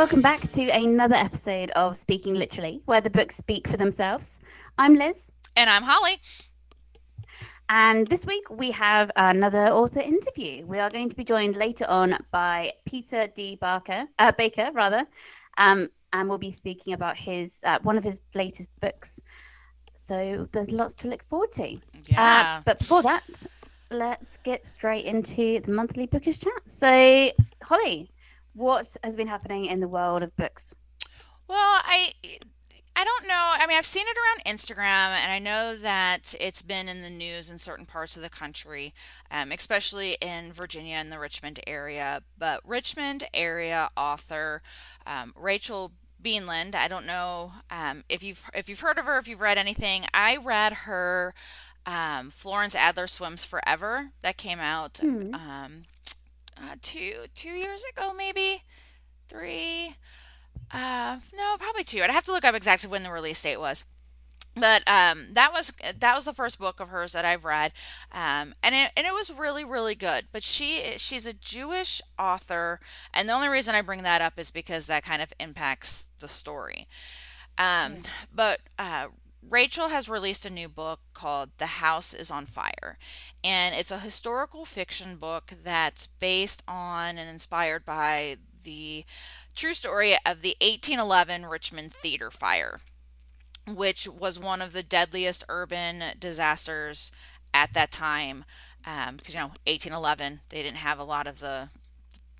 welcome back to another episode of Speaking Literally, where the books speak for themselves. I'm Liz. And I'm Holly. And this week we have another author interview. We are going to be joined later on by Peter D. Barker, uh, Baker, rather, um, and we'll be speaking about his uh, one of his latest books. So there's lots to look forward to. Yeah. Uh, but before that, let's get straight into the monthly bookish chat. So, Holly, what has been happening in the world of books? Well, I I don't know. I mean, I've seen it around Instagram, and I know that it's been in the news in certain parts of the country, um, especially in Virginia and the Richmond area. But Richmond area author um, Rachel Beanland. I don't know um, if you've if you've heard of her, if you've read anything. I read her um, Florence Adler Swims Forever that came out Hmm. Uh, two two years ago, maybe three. Uh, no, probably two. I'd have to look up exactly when the release date was. But um, that was that was the first book of hers that I've read, um, and it and it was really really good. But she she's a Jewish author, and the only reason I bring that up is because that kind of impacts the story. Um, but uh, Rachel has released a new book called The House is on Fire. And it's a historical fiction book that's based on and inspired by the true story of the 1811 Richmond Theater Fire, which was one of the deadliest urban disasters at that time. Um, because you know, 1811, they didn't have a lot of the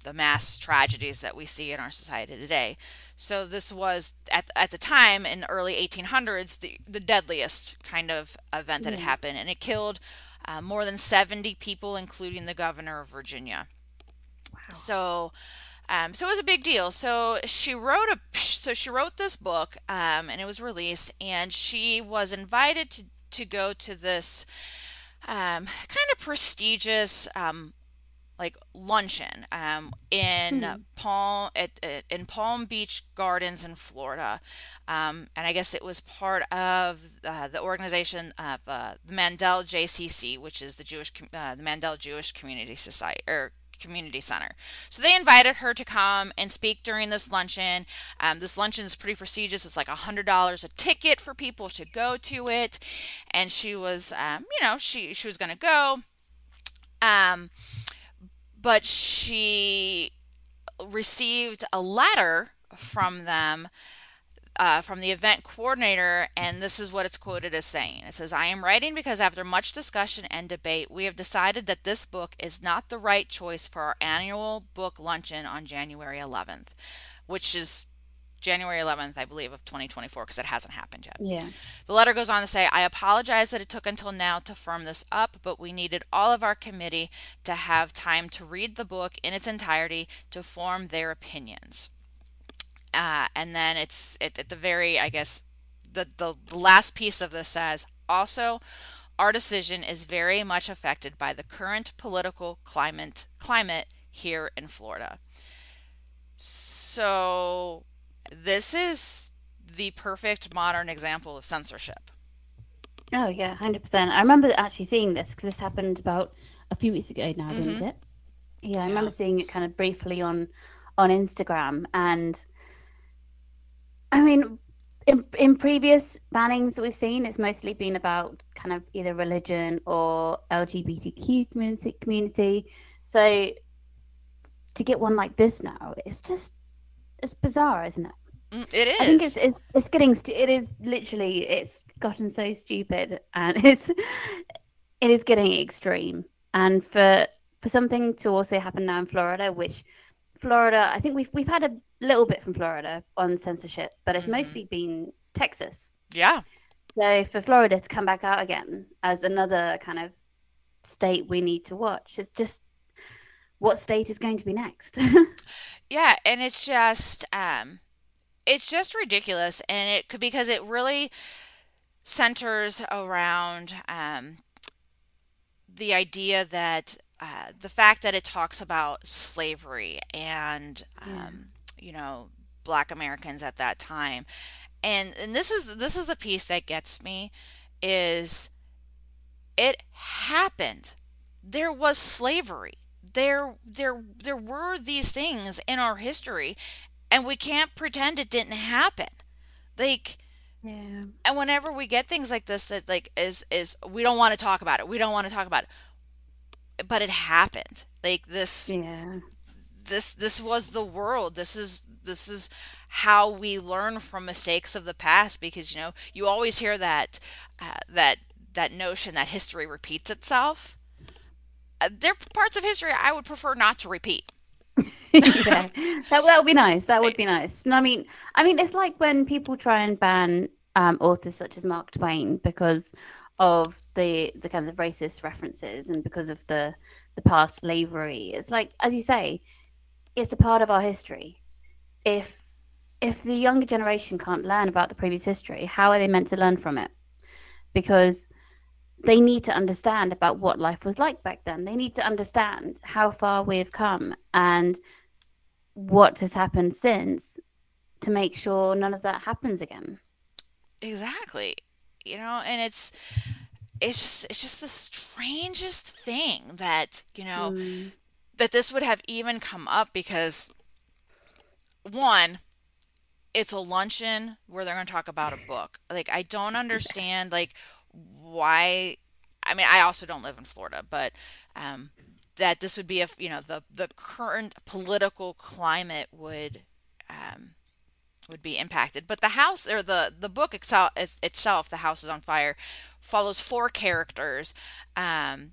the mass tragedies that we see in our society today. So this was at at the time in the early 1800s the the deadliest kind of event that had happened, and it killed uh, more than 70 people, including the governor of Virginia. Wow. So. Um, so it was a big deal. So she wrote a so she wrote this book, um, and it was released, and she was invited to to go to this um, kind of prestigious um, like luncheon um, in Hmm. Palm at, at- in Palm Beach Gardens in Florida, um, and I guess it was part of uh, the organization of uh, the Mandel JCC, which is the Jewish uh, the Mandel Jewish Community Society or Community Center. So they invited her to come and speak during this luncheon. Um, this luncheon is pretty prestigious. It's like a hundred dollars a ticket for people to go to it, and she was, um, you know, she she was going to go. Um, but she received a letter from them uh, from the event coordinator, and this is what it's quoted as saying. It says, I am writing because after much discussion and debate, we have decided that this book is not the right choice for our annual book luncheon on January 11th, which is January 11th, I believe, of 2024, because it hasn't happened yet. Yeah. The letter goes on to say, I apologize that it took until now to firm this up, but we needed all of our committee to have time to read the book in its entirety to form their opinions. Uh, and then it's at, at the very, I guess, the, the, the last piece of this says, also, our decision is very much affected by the current political climate climate here in Florida. So this is the perfect modern example of censorship. Oh yeah, hundred percent. I remember actually seeing this because this happened about a few weeks ago now, didn't Mhm. it? Yeah, I Yeah. remember seeing it kind of briefly on on Instagram, and I mean, in in previous bannings that we've seen, it's mostly been about kind of either religion or LGBTQ community community. So to get one like this now, it's just it's bizarre, isn't it? Mm, It is. I think it's it's it's getting stu- it is literally it's gotten so stupid and it's it is getting extreme and for for something to also happen now in Florida which Florida I think we've we've had a little bit from Florida on censorship but it's Mhm. mostly been Texas yeah. so for Florida to come back out again as another kind of state we need to watch it's just what state is going to be next. Yeah, and it's just um it's just ridiculous and it could because it really centers around um the idea that uh, the fact that it talks about slavery and Yeah. um, you know black Americans at that time. And and this is this is the piece that gets me is it happened. There was slavery there there there were these things in our history and we can't pretend it didn't happen. Like Yeah. and whenever we get things like this that like is is we don't want to talk about it. We don't want to talk about it. But it happened. Like this Yeah. this this was the world. This is this is how we learn from mistakes of the past because you know, you always hear that uh, that that notion that history repeats itself. Uh, there are parts of history I would prefer not to repeat. Yeah. That that would be nice. That would be nice. I mean, I mean, it's like when people try and ban um, authors such as Mark Twain because of the the kind of racist references and because of the the past slavery. It's like, as you say, it's a part of our history. If if the younger generation can't learn about the previous history, how are they meant to learn from it? Because they need to understand about what life was like back then. They need to understand how far we've come and what has happened since to make sure none of that happens again. Exactly. You know, and it's it's just it's just the strangest thing that, you know, Mm, that this would have even come up because one, it's a luncheon where they're going to talk about a book. Like I don't understand like why I mean I also don't live in Florida, but um that this would be if, you know, the the current political climate would um would be impacted. But the house or the the book itself, itself, the house is on fire, follows four characters. Um,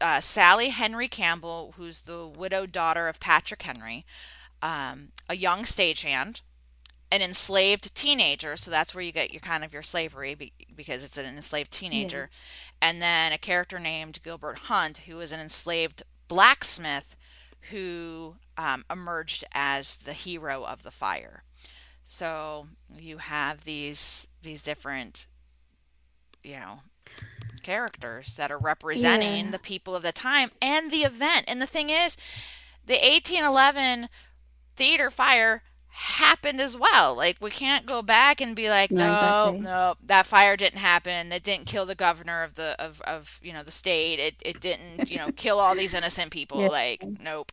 uh, Sally Henry Campbell, who's the widowed daughter of Patrick Henry, um, a young stagehand, an enslaved teenager. So that's where you get your kind of your slavery because it's an enslaved yeah. teenager, and then a character named Gilbert Hunt, who is an enslaved blacksmith who um, emerged as the hero of the fire. So you have these these different, you know, characters that are representing Yeah. the people of the time and the event. And the thing is, the 1811 theater fire happened as well. Like we can't go back and be like, No, no, exactly. no, that fire didn't happen. It didn't kill the governor of the of, of you know the state. It it didn't you know kill all these innocent people. Yeah. Like nope.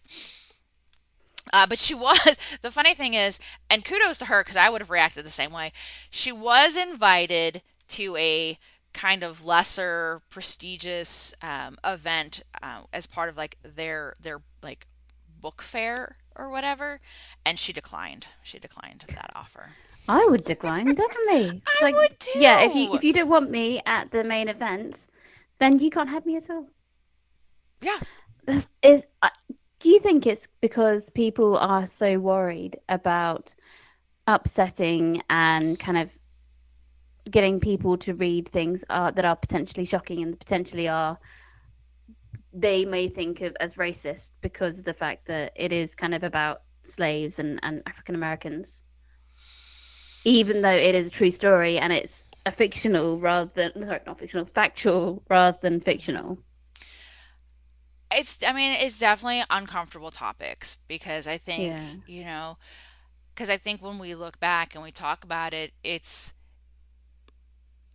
Uh, but she was, the funny thing is, and kudos to her because I would have reacted the same way. She was invited to a kind of lesser prestigious um, event uh, as part of like their their like book fair or whatever, and she declined. She declined that offer. I would decline, definitely. I like, would yeah, if you if you don't want me at the main event, then you can't have me at all. Yeah, This is, uh, do you think it's because people are so worried about upsetting and kind of getting people to read things uh, that are potentially shocking and potentially are they may think of as racist because of the fact that it is kind of about slaves and, and African Americans, even though it is a true story and it's a fictional rather than sorry, not fictional, factual rather than fictional. it's. I mean, it's definitely uncomfortable topics because I think Yeah. you know because I think when we look back and we talk about it, it's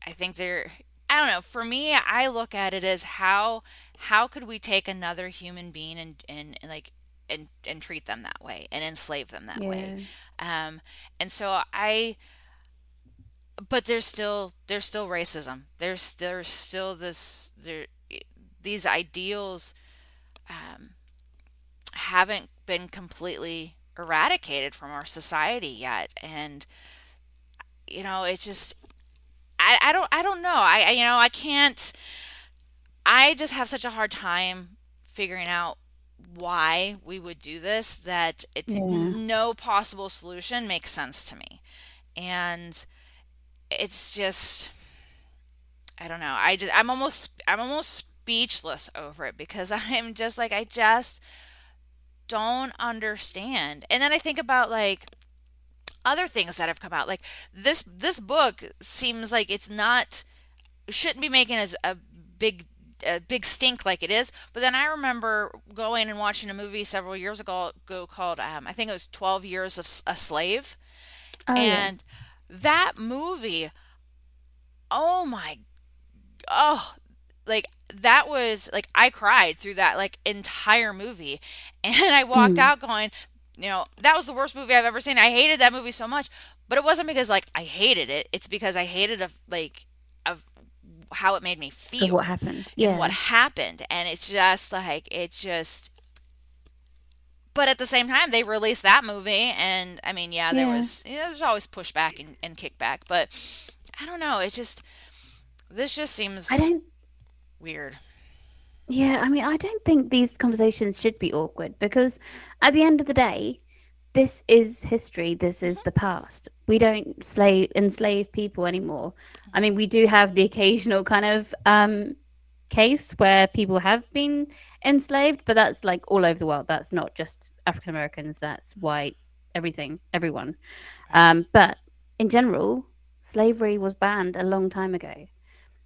I think there I don't know, for me I look at it as how how could we take another human being and and, and like and and treat them that way and enslave them that way. Um and so I but there's still there's still racism. There's there's still this there these ideals um haven't been completely eradicated from our society yet and you know it's just I, I don't I don't know. I, I you know I can't. I just have such a hard time figuring out why we would do this that it's Yeah. no possible solution makes sense to me. And it's just I don't know. I just I'm almost I'm almost speechless over it because I'm just like I just don't understand. And then I think about like other things that have come out. Like this this book seems like it's not shouldn't be making as a big a big stink like it is. But then I remember going and watching a movie several years ago, called um, I think it was Twelve Years of a Slave, Oh yeah. and that movie, oh my, oh, like that was like I cried through that like entire movie, and I walked Mm. out going. You know, that was the worst movie I've ever seen. I hated that movie so much, but it wasn't because like I hated it. It's because I hated of like of how it made me Of feel what happened. and what happened, and it's just like it just. But at the same time, they released that movie, and I mean, yeah, there Yeah. was yeah, there's always pushback and, and kickback, but I don't know. It just this just I seems don't weird. Yeah, I mean, I don't think these conversations should be awkward because at the end of the day, this is history. This is the past. We don't slave enslave people anymore. I mean, we do have the occasional kind of um, case where people have been enslaved, but that's like all over the world. That's not just African Americans, that's white, everything, everyone. Um, but in general, slavery was banned a long time ago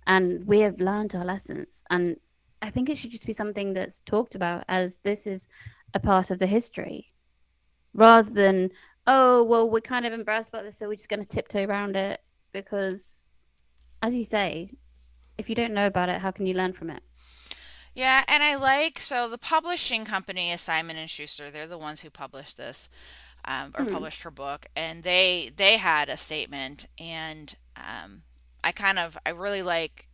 and we have learned our lessons. And I think it should just be something that's talked about as this is a part of the history rather than, oh, well, we're kind of embarrassed about this, so we're just going to tiptoe around it. Because, as you say, if you don't know about it, how can you learn from it? Yeah, and I like so the publishing company is Simon and Schuster. They're the ones who published this, um, or Hmm. published her book, and they they had a statement, and um, I kind of I really like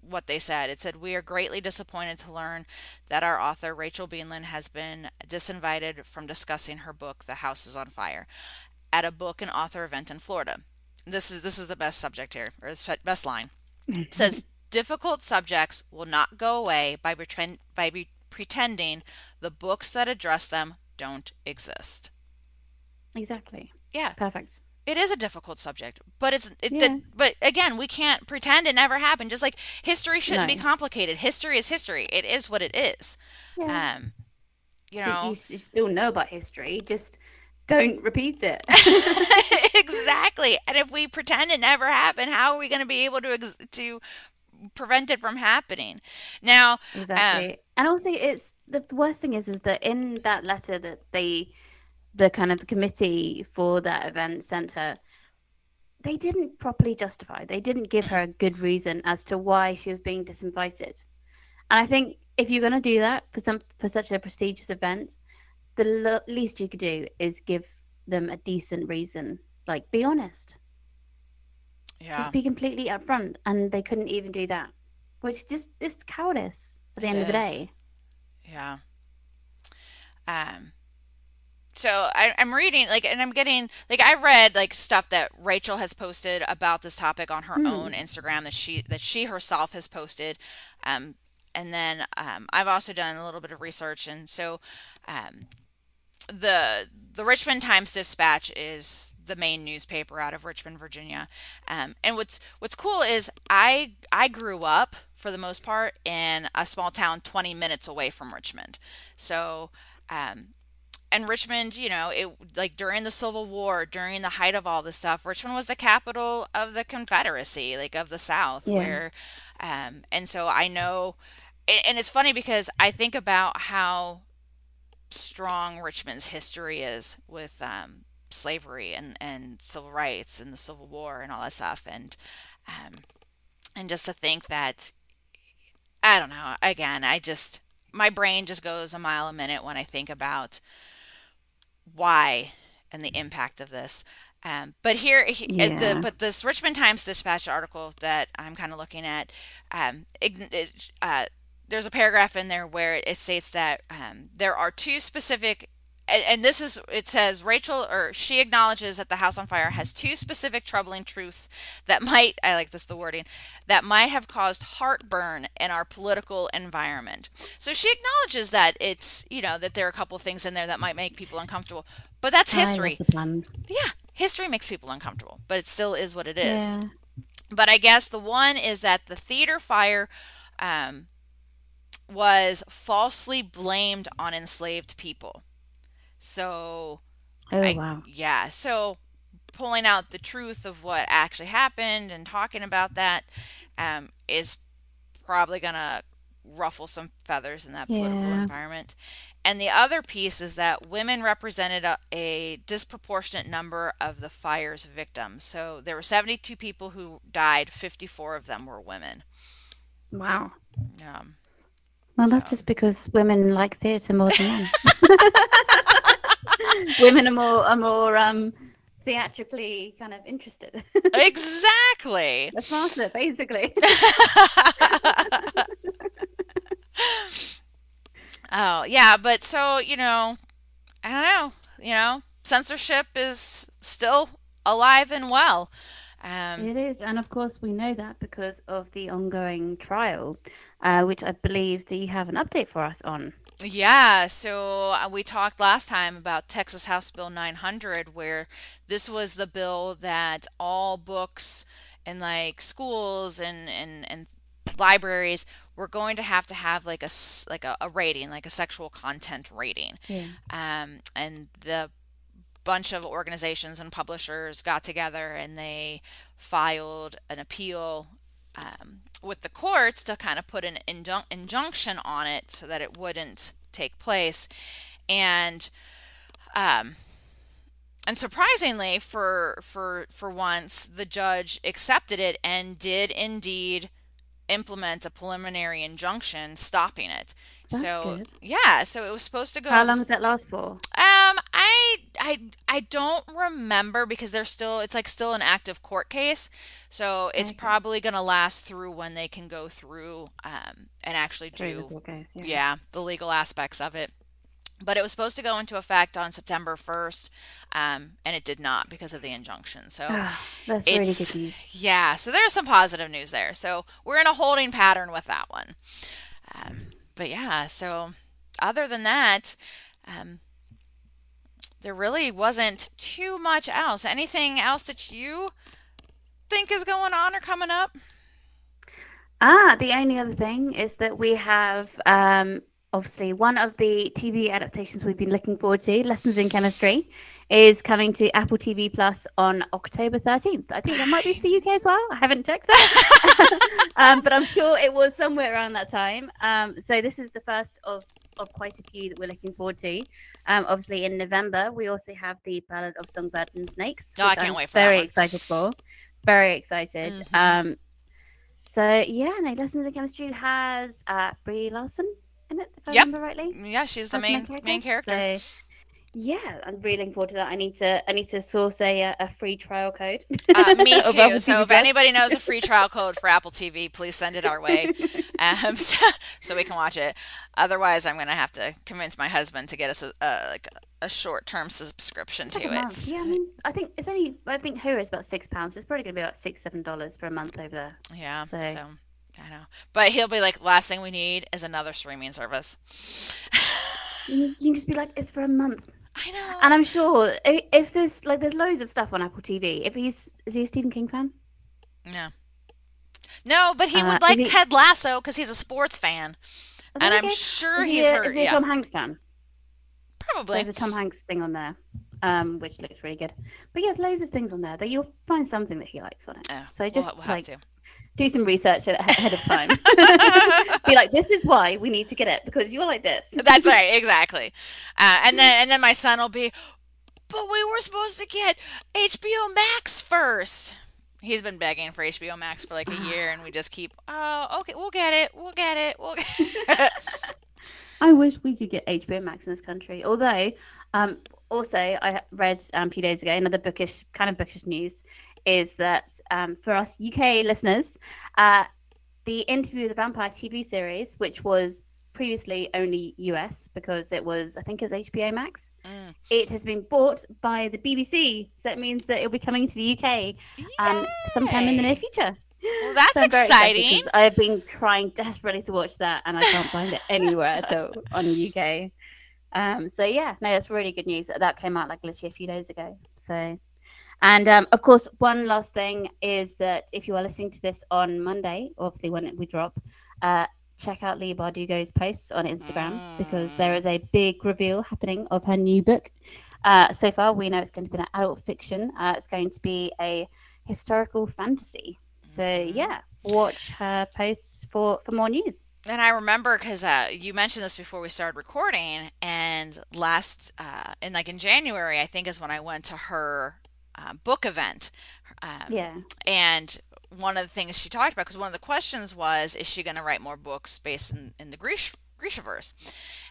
what they said. It said, "We are greatly disappointed to learn that our author Rachel Beanland has been disinvited from discussing her book, The House is on Fire, at a book and author event in Florida." This is this is the best subject here, or the best line. It says difficult subjects will not go away by pretend by be pretending the books that address them don't exist. Exactly. Yeah, Perfect. It is a difficult subject, but it's it Yeah. that but again, we can't pretend it never happened. Just like history shouldn't be complicated. History is history. It is what it is. Yeah. Um, you So know, you still know about history, just don't repeat it. exactly. And if we pretend it never happened, how are we going to be able to ex- to prevent it from happening? Now, exactly um. And also it's the, the worst thing is is that in that letter that they the kind of the committee for that event sent her, they didn't properly justify. They didn't give her a good reason as to why she was being disinvited. And I think if you're going to do that for some for such a prestigious event, the l least you could do is give them a decent reason. Like be honest. Yeah. Just be completely upfront. And they couldn't even do that, which just is cowardice at the it end of the day. Yeah. Um, so I, I'm reading like and I'm getting like I read like stuff that Rachel has posted about this topic on her own Hmm. Instagram that she that she herself has posted um and then um, I've also done a little bit of research and so um, the the Richmond Times Dispatch is the main newspaper out of Richmond, Virginia. Um, and what's what's cool is I I grew up for the most part in a small town 20 minutes away from Richmond. So um, and Richmond, you know, it like during the Civil War, during the height of all this stuff, Richmond was the capital of the Confederacy, like of the South, Yeah. where, um, and so I know, and and it's funny because I think about how strong Richmond's history is with um, slavery and and civil rights and the Civil War and all that stuff, and um, and just to think that I don't know, again, I just my brain just goes a mile a minute when I think about why and the impact of this. Um, but here, he- uh, the but this Richmond Times Dispatch article that I'm kind of looking at, um, ign- it, uh, there's a paragraph in there where it states that um, there are two specific, and, and this is it says Rachel or she acknowledges that the House on Fire has two specific troubling truths that might I like this the wording that might have caused heartburn in our political environment. So she acknowledges that it's you know that there are a couple things in there that might make people uncomfortable, but that's history. Yeah, history makes people uncomfortable, but it still is what it is. Yeah. But I guess the one is that the theater fire um, was falsely blamed on enslaved people. So Oh, I wow. yeah, so pulling out the truth of what actually happened and talking about that um, is probably gonna ruffle some feathers in that political Yeah. environment. And the other piece is that women represented a, a disproportionate number of the fire's victims. So there were 72 people who died, 54 of them were women. Wow. Um, Well, that's so just because women like theatre more than men. women are more are more um theatrically kind of interested. exactly. That's faster, basically. oh yeah, but so you know, I don't know. You know, censorship is still alive and well. Um, It is, and of course we know that because of the ongoing trial, uh, which I believe that you have an update for us on. Yeah, so uh, we talked last time about Texas House Bill 900, where this was the bill that all books in like schools and, and, and libraries were going to have to have like a s- like a, a rating, like a sexual content rating. Yeah. Um, and the bunch of organizations and publishers got together and they filed an appeal um, with the courts to kind of put an injun- injunction on it so that it wouldn't take place. And um, and surprisingly, for for for once, the judge accepted it and did indeed implement a preliminary injunction stopping it. That's So good. yeah, so it was supposed to go. How long does that last for? Um, I I I don't remember because there's still it's like still an active court case, so it's Okay. probably gonna last through when they can go through um and actually Through the do court case, yeah. yeah the legal aspects of it. But it was supposed to go into effect on September 1st, um, and it did not because of the injunction. So Ah, that's really good news. yeah, so there's some positive news there. So we're in a holding pattern with that one. Um, but yeah, so other than that, um, there really wasn't too much else. Anything else that you think is going on or coming up? Ah, the only other thing is that we have um, obviously one of the TV adaptations we've been looking forward to, Lessons in Chemistry, is coming to Apple TV Plus on October 13th. I think that might be for the UK as well. I haven't checked that. um, but I'm sure it was somewhere around that time. Um, so this is the first of, of quite a few that we're looking forward to. Um, obviously, in November, we also have the Ballad of Songbird and Snakes, Oh, I can't I'm wait for that very excited for. Very excited. Mhm. Um, so yeah, no, Lessons in Chemistry has uh, Brie Larson in it, if I Yep. remember rightly. Yeah, she's the That's main main character. So yeah, I'm really looking forward to that. I need to I need to source a uh, a free trial code Uh, me too. So if anybody knows a free trial code for Apple TV, please send it our way, um, so, so we can watch it. Otherwise, I'm gonna have to convince my husband to get us a, a like a short-term subscription It's to month. it. Yeah, I mean, I think it's only I think here it's about six pounds. It's probably gonna be about six seven dollars for a month over there. Yeah, So so I know. But he'll be like, last thing we need is another streaming service. you, you can just be like, it's for a month. I know. And I'm sure if, if there's like there's loads of stuff on Apple TV. If he's is he a Stephen King fan? No. No, but he Uh, would like he? Ted Lasso because he's a sports fan, Oh, and I'm sure Is he he's a, heard. is he a Yeah, Tom Hanks fan? probably. There's a Tom Hanks thing on there, um, which looks really good. But yeah, loads of things on there that you'll find something that he likes on it. Yeah, So we'll, just we'll have like to. Do some research ahead of time. Be like, this is why we need to get it because you're like this. That's right, exactly. Uh, and then and then my son will be, but we were supposed to get HBO Max first. He's been begging for HBO Max for like a year, and we just keep, oh, okay, we'll get it, we'll get it, we'll get it. I wish we could get HBO Max in this country. Although, um, also I read um, a few days ago another bookish kind of bookish news is that um, for us UK listeners, uh, the Interview with the Vampire TV series, which was previously only US because it was I think it was HBO Max, Mm. it has been bought by the BBC, so it means that it'll be coming to the UK um, sometime in the near future. Well, that's So I'm very excited exciting. I've been trying desperately to watch that and I can't find it anywhere at all on UK. Um, so yeah, no, that's really good news. That came out like literally a few days ago. So, and um, of course, one last thing is that if you are listening to this on Monday, obviously when we drop, uh, check out Leigh Bardugo's posts on Instagram because there is a big reveal happening of her new book. Uh, so far, we know it's going to be an adult fiction. Uh, it's going to be a historical fantasy. So Mhm. yeah, watch her posts for for more news. And I remember because uh, you mentioned this before we started recording, and last uh, in like in January, I think is when I went to her uh, book event. Um, Yeah, And one of the things she talked about, because one of the questions was, is she going to write more books based in, in the Greek, Grishaverse.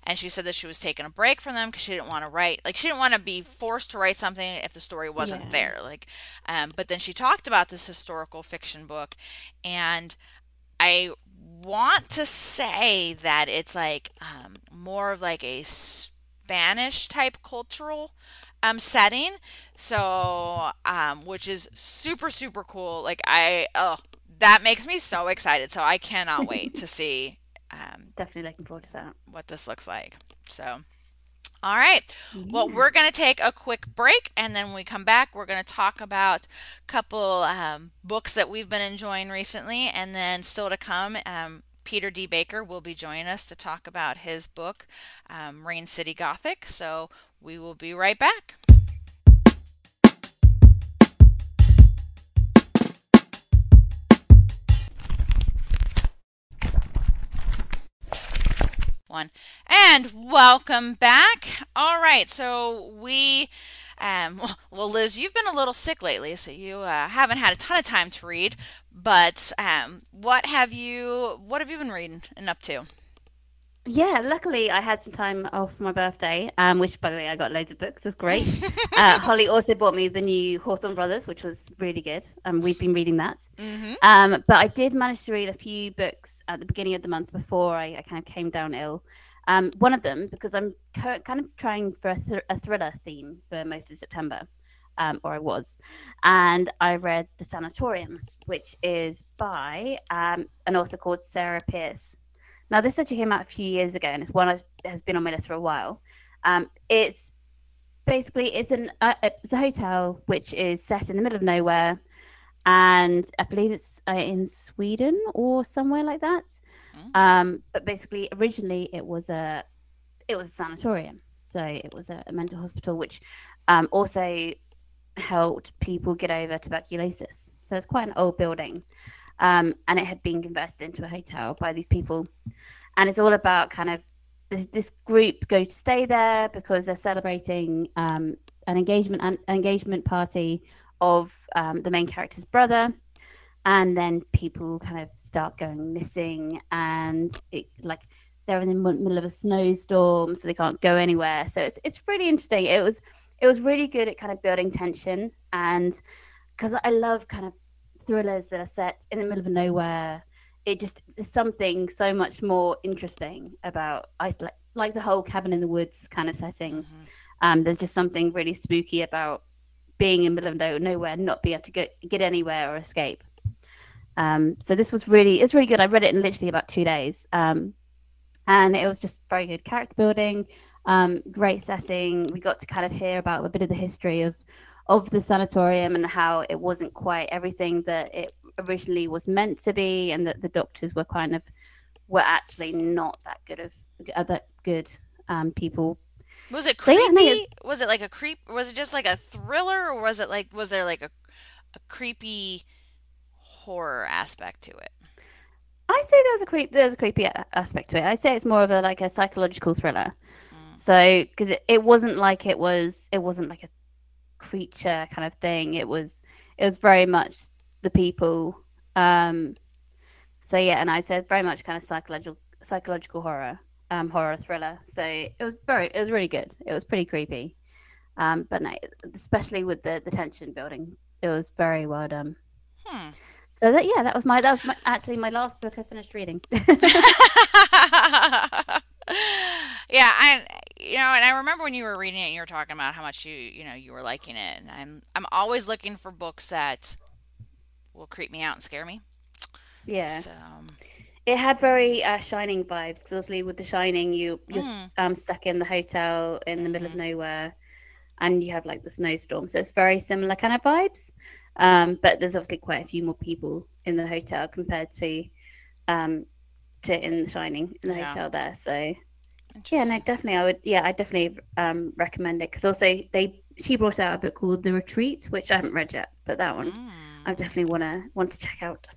And she said that she was taking a break from them because she didn't want to write, like she didn't want to be forced to write something if the story wasn't Yeah. there. Like, um, but then she talked about this historical fiction book, and I want to say that it's like um, more of like a Spanish type cultural um, setting. So, um, which is super, super cool. Like, I, oh, that makes me so excited. So, I cannot wait to see um, Definitely looking forward to that. what this looks like. So, all right. Well, we're going to take a quick break and then when we come back, we're going to talk about a couple um, books that we've been enjoying recently. And then, still to come, um, Peter D. Baker will be joining us to talk about his book, um, Rain City Gothic. So, we will be right back. One. And welcome back. All right, so we, um, well, Liz, you've been a little sick lately, so you uh, haven't had a ton of time to read. But um, what have you, what have you been reading and up to? Yeah, luckily I had some time off for my birthday, um, which by the way I got loads of books. It was great. Uh, Holly also bought me the new Hawthorne Brothers, which was really good. Um, we've been reading that. Mm-hmm. Um, but I did manage to read a few books at the beginning of the month before I, I kind of came down ill. Um, one of them because I'm co- kind of trying for a, thr a thriller theme for most of September, um, or I was, and I read The Sanatorium, which is by um, an author called Sarah Pearse. Now, this actually came out a few years ago, and it's one that has been on my list for a while. Um, it's basically it's an uh, it's a hotel which is set in the middle of nowhere, and I believe it's uh, in Sweden or somewhere like that. Mm. Um, but basically, originally it was a it was a sanatorium, so it was a, a mental hospital which um, also helped people get over tuberculosis. So it's quite an old building, um, and it had been converted into a hotel by these people, and it's all about kind of this, this group go to stay there because they're celebrating um, an engagement an engagement party of um, the main character's brother. And then people kind of start going missing and it like they're in the middle of a snowstorm so they can't go anywhere. So it's, it's really interesting. It was it was really good at kind of building tension. And because i love kind of thrillers that are set in the middle of nowhere it just there's something so much more interesting about i like like the whole cabin in the woods kind of setting Mhm. um there's just something really spooky about being in the middle of no, nowhere not being able to get get anywhere or escape um, so this was really it's really good. I read it in literally about two days, um, and it was just very good character building, um, great setting. We got to kind of hear about a bit of the history of of the sanatorium and how it wasn't quite everything that it originally was meant to be, and that the doctors were kind of were actually not that good of uh, that good um, people. Was it So, yeah, I think creepy? Was it like a creep? Was it just like a thriller, or was it like was there like a a creepy horror aspect to it? I say there's a creep there's a creepy aspect to it. I say it's more of a like a psychological thriller. Mm. So, because it, it wasn't like it was, it wasn't like a creature kind of thing. It was, it was very much the people. Um, so yeah, and I said very much kind of psychological, psychological horror, um, horror thriller. So it was very, it was really good. It was pretty creepy. Um, but no, especially with the the tension building, it was very well done. Hmm. So that yeah, that was my that was my, actually my last book I finished reading. yeah, I you know, and I remember when you were reading it, you were talking about how much you you know you were liking it, and I'm I'm always looking for books that will creep me out and scare me. yeah. So It had very uh, Shining vibes because obviously with The Shining, you you're Mm. um, stuck in the hotel in the middle of Mhm. nowhere, and you have like the snowstorm. So it's very similar kind of vibes. Um, but there's obviously quite a few more people in the hotel compared to um, to in The Shining in the Yeah. hotel there. So yeah, no, definitely I would yeah I definitely um, recommend it because also they she brought out a book called The Retreat, which I haven't read yet, but that one I Mm, definitely wanna want to check out.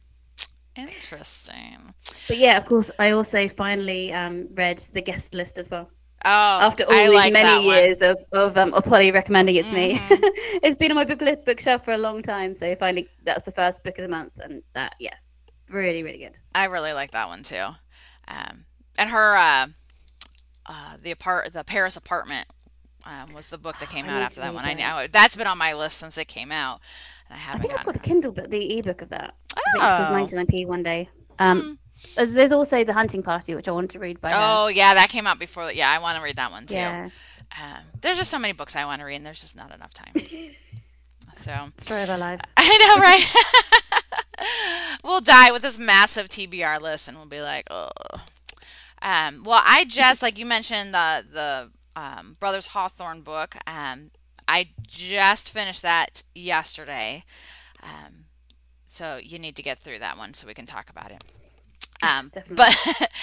interesting. But yeah, of course, I also finally um, read the guest list as well. Oh, After all I these like many years of, of, um, of Polly recommending it to me, Mhm. it's been on my book list bookshelf for a long time. So finally, that's the first book of the month, and that yeah, really really good. I really like that one too. Um, and her uh, uh, the apart the Paris apartment um, was the book that Oh, came I out after that one. I know that's been on my list since it came out, and I I haven't think I've got the. Kindle book, the ebook of that. I think it Oh, 99p one day. Um, hmm. there's also The Hunting Party, which I want to read by oh yeah, that came out before. Yeah, I want to read that one too. Yeah. Um, there's just so many books I want to read, and there's just not enough time. So Story of our lives. I know, right? we'll die with this massive TBR list, and we'll be like, oh. Um, well, I just like you mentioned the the um, Brothers Hawthorne book. Um, I just finished that yesterday. Um, so you need to get through that one so we can talk about it. Um, but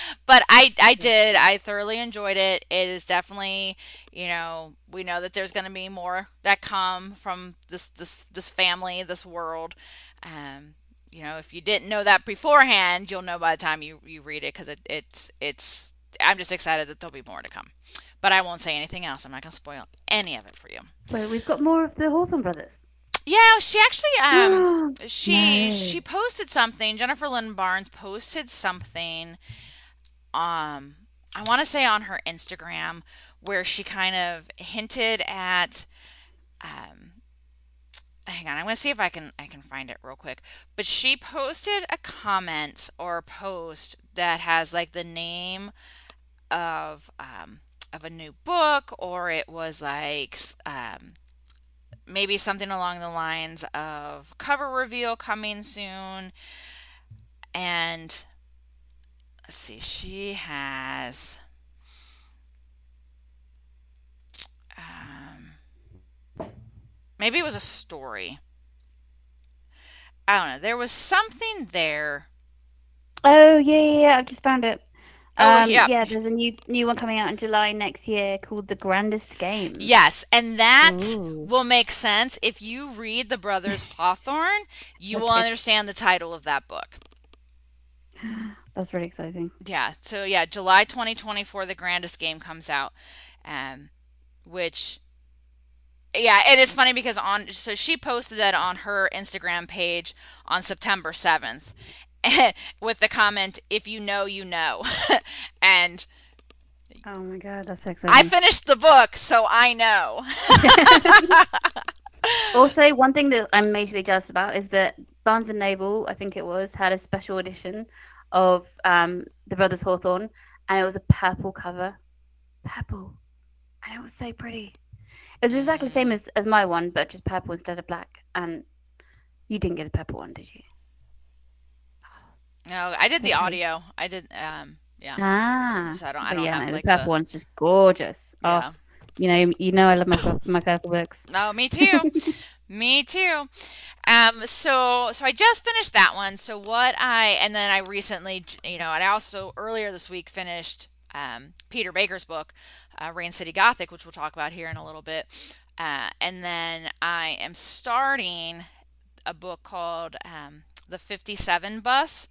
but I I did I thoroughly enjoyed it. It is definitely you know we know that there's going to be more that come from this this this family this world. Um, you know if you didn't know that beforehand, you'll know by the time you you read it because it, it's it's I'm just excited that there'll be more to come. But I won't say anything else. I'm not going to spoil any of it for you. Wait, we've got more of the Hawthorne brothers. Yeah, she actually um she she posted something. Jennifer Lynne Barnes posted something um I want to say on her Instagram where she kind of hinted at um hang on, I'm going to see if I can I can find it real quick. But she posted a comment or a post that has like the name of um of a new book or it was like um maybe something along the lines of cover reveal coming soon and let's see she has um, maybe it was a story i don't know there was something there Oh yeah, yeah, yeah. I've just found it. oh Um, yeah yeah, there's a new new one coming out in July next year called The Grandest Game. yes and that Ooh. will make sense if you read the brothers hawthorne you will understand the title of that book that's really exciting. yeah so yeah july 2024 the grandest game comes out um which Yeah, and it's funny because on so she posted that on her Instagram page on September 7th with the comment if you know you know. and Oh my God, that's so I finished the book, so I know. Also, one thing that I'm majorly jealous about is that Barnes and Noble, I think it was, had a special edition of um, the Brothers Hawthorne, and it was a purple cover. Purple. And it was so pretty. It was exactly the same as, as my one, but just purple instead of black. And you didn't get a purple one, did you? No, I did the audio. I did um yeah. Ah, So I don't I don't yeah, have no, the purple the one's just gorgeous. Oh, you know, you know, I love my my purple books. No, me too. Me too. Um, so so I just finished that one. So what I and then I recently, you know, and I also earlier this week finished um, Peter Baker's book, uh, Rain City Gothic, which we'll talk about here in a little bit. Uh, and then I am starting a book called um, The 57 Bus.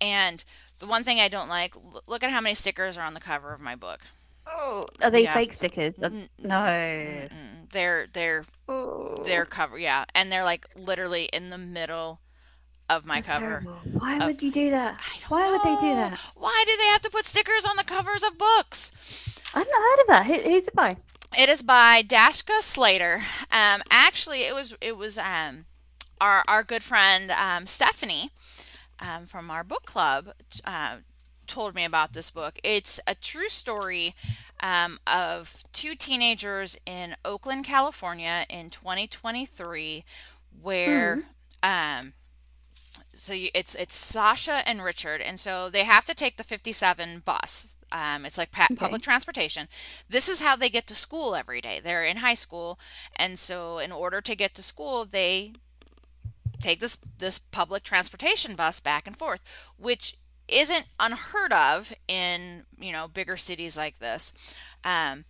And the one thing I don't like, look at how many stickers are on the cover of my book. Oh, are they Yeah. fake stickers? No. mm-mm. They're they're Oh, their cover, yeah, and they're like literally in the middle of my that's cover. terrible. Why Of would you do that? Why would they do that? Why do they have to put stickers on the covers of books? I've not heard of that. Who, who's it by? It is by Dashka Slater. Um, actually, it was it was um our our good friend um Stephanie um from our book club uh, told me about this book. It's a true story um, of two teenagers in Oakland, California in 2023 where Mm. So you, it's it's Sasha and Richard, and so they have to take the 57 bus. Um, it's like pa- Okay. public transportation. This is how they get to school every day. They're in high school, and so in order to get to school, they take this this public transportation bus back and forth, which isn't unheard of in you know bigger cities like this. Um,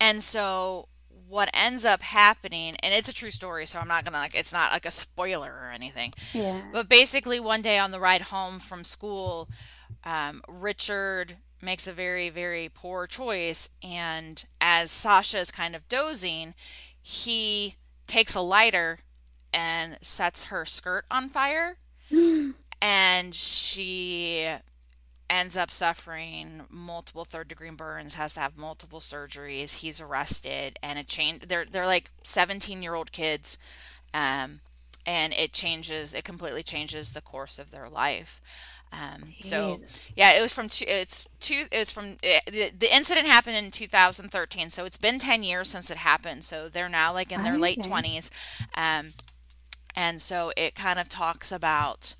and so what ends up happening, and it's a true story, so I'm not gonna like it's not like a spoiler or anything. Yeah. But basically, one day on the ride home from school, um, Richard makes a very, very poor choice. And as Sasha is kind of dozing, he takes a lighter and sets her skirt on fire. And she ends up suffering multiple third degree burns, has to have multiple surgeries. He's arrested, and it changed. They're they're like 17 year old kids, um, and it changes. It completely changes the course of their life. Um, so yeah, it was from two, it's two it's from it, the, the incident happened in 2013, so it's been 10 years since it happened. So they're now like in their late 20s, um, and so it kind of talks about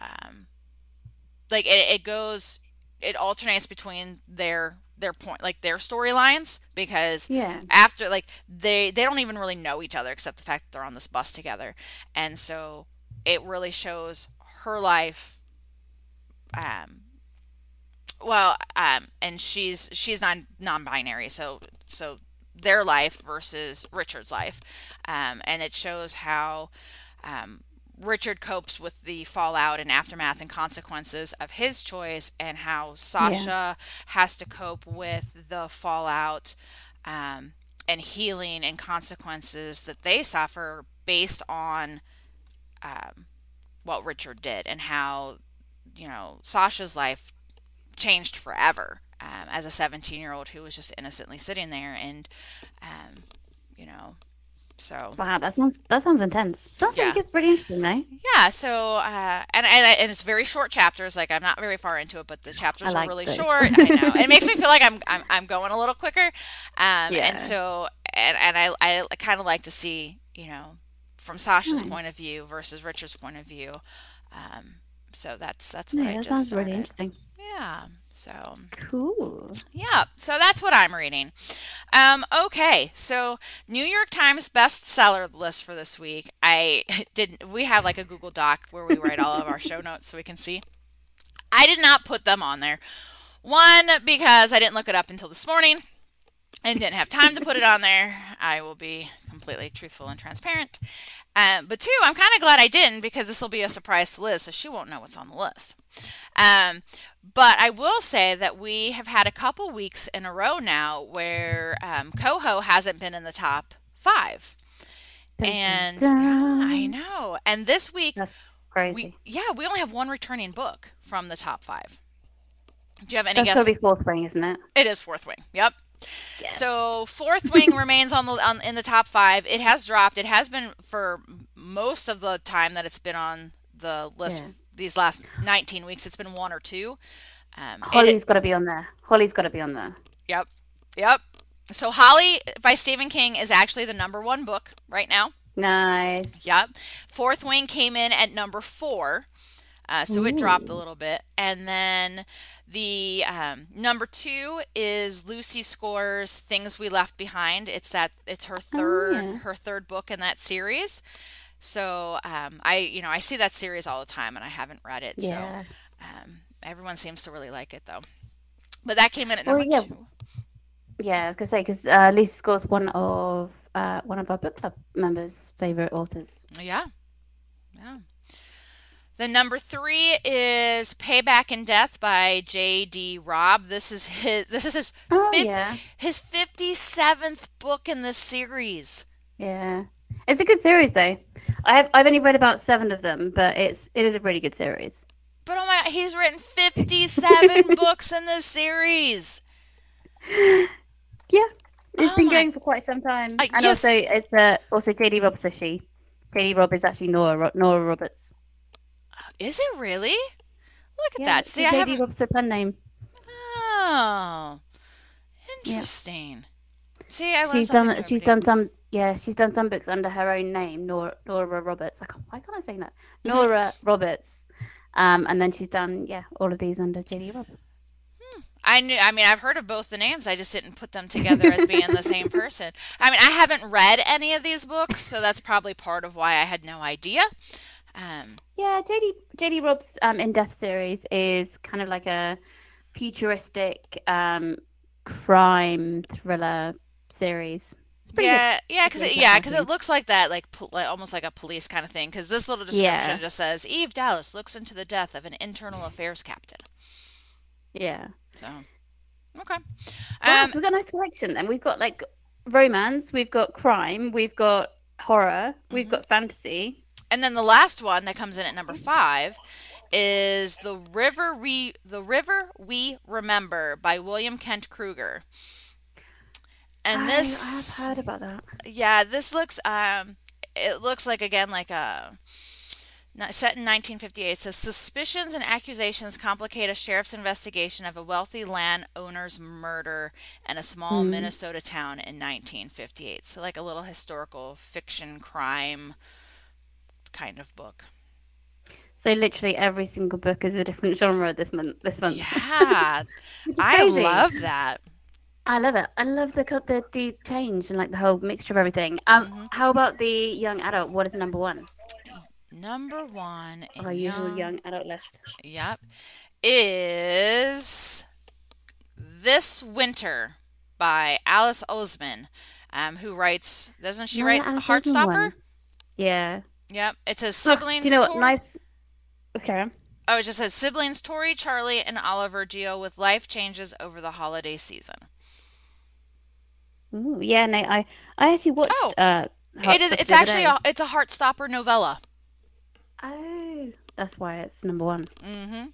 um, like it, it goes it alternates between their their point like their storylines because Yeah. after like they they don't even really know each other except the fact that they're on this bus together and so it really shows her life um well um and she's she's non non-binary so so their life versus Richard's life um and it shows how um Richard copes with the fallout and aftermath and consequences of his choice, and how Yeah. Sasha has to cope with the fallout um, and healing and consequences that they suffer based on um, what Richard did, and how you know Sasha's life changed forever um, as a 17 year old who was just innocently sitting there, and um, you know, so Wow, that sounds that sounds intense. Sounds yeah. good, pretty interesting though. Yeah, so uh, and, and and it's very short chapters. Like I'm not very far into it, but the chapters are really those. short. I know, and it makes me feel like I'm I'm, I'm going a little quicker. Um, yeah. and so and and I I kind of like to see you know from Sasha's point of view versus Richard's point of view. Um, so that's that's what No, I that sounds really interesting. Yeah. So Cool. yeah, so that's what I'm reading. Um, okay, so New York Times bestseller list for this week. I didn't. We have like a Google Doc where we write all of our show notes so we can see. I did not put them on there. One because I didn't look it up until this morning and didn't have time to put it on there. I will be completely truthful and transparent. Um, but two, I'm kind of glad I didn't because this will be a surprise to Liz, so she won't know what's on the list. Um, but I will say that we have had a couple weeks in a row now where um, Coho hasn't been in the top five. Dun, And I know. And this week, That's we, crazy. yeah, we only have one returning book from the top five. Do you have any That's guess? be Fourth Wing, isn't it? It is Fourth Wing. Yep. Yes. So Fourth Wing remains on the on, in the top five. It has dropped. It has been for most of the time that it's been on the list. Yeah. These last 19 weeks, it's been one or two. Um, Holly's gotta be on there. Holly's gotta be on there. yep, yep. So Holly by Stephen King is actually the number one book right now. Nice. Yep. Fourth Wing came in at number four. Uh, so it dropped a little bit. And then the um, number two is Lucy Score's Things We Left Behind. It's that it's her Oh third yeah. her third book in that series. So um, I you know I see that series all the time and I haven't read it. So um, everyone seems to really like it though. But that came in at Well, number yeah, two. yeah. I was gonna say because uh, Lisa Score's one of uh, one of our book club members' favorite authors. Yeah, yeah. The number three is Payback in Death by J.D. Robb. This is his this is his Oh fifth yeah, his 57th book in this series. yeah. It's a good series though. I have I've only read about seven of them, but it's it is a really good series. But oh my, he's written 57 books in this series. Yeah, it's Oh been my, going for quite some time, uh, and yeah, also it's uh, also JD Roberts a she. JD Robb is actually Nora Nora Roberts. Is it really? Look at Yeah, that. See, a I haven't. Roberts a pen name. Oh, Yeah, interesting. See, I she's done she's done some yeah she's done some books under her own name, Nora Nora Roberts. I can't, why can't I say that? Nora Roberts. Um, and then she's done yeah all of these under JD Roberts. I knew, I mean, I've heard of both the names. I just didn't put them together as being the same person. I mean, I haven't read any of these books, so that's probably part of why I had no idea. Um, Yeah, JD JD Robb's um In Death series is kind of like a futuristic um crime thriller series. Pretty good. yeah, yeah, because it, yeah, because it looks like that, like, po- like almost like a police kind of thing. Because this little description Yeah, just says Eve Dallas looks into the death of an internal affairs captain. yeah. So, okay. Um, so we've got a nice collection then. We've got like romance, we've got crime, we've got horror, we've mhm. got fantasy. And then the last one that comes in at number five is the river we the river we remember by William Kent Krueger. And I, this I've heard about that. yeah, this looks um it looks like again like a set in 1958 says suspicions and accusations complicate a sheriff's investigation of a wealthy landowner's murder in a small Mm. Minnesota town in 1958. So like a little historical fiction crime kind of book. So literally every single book is a different genre this month. This month, Yeah, I love that. I love it. I love the the the change and like the whole mixture of everything. Um, hmm how about the young adult? What is number one Number one on our in usual young, young adult list? yep, is This Winter by Alice Oseman, um, who writes, doesn't she Another write Alice. Heartstopper? Yeah. Yep, it says siblings you know what? Tor- Nice. Okay. Oh, it just says siblings Tori, Charlie, and Oliver deal with life changes over the holiday season. Ooh, yeah. No, I I actually watched Oh, uh it is. It's actually a, it's a Heartstopper novella. Oh, that's why it's number one. Mm-hmm.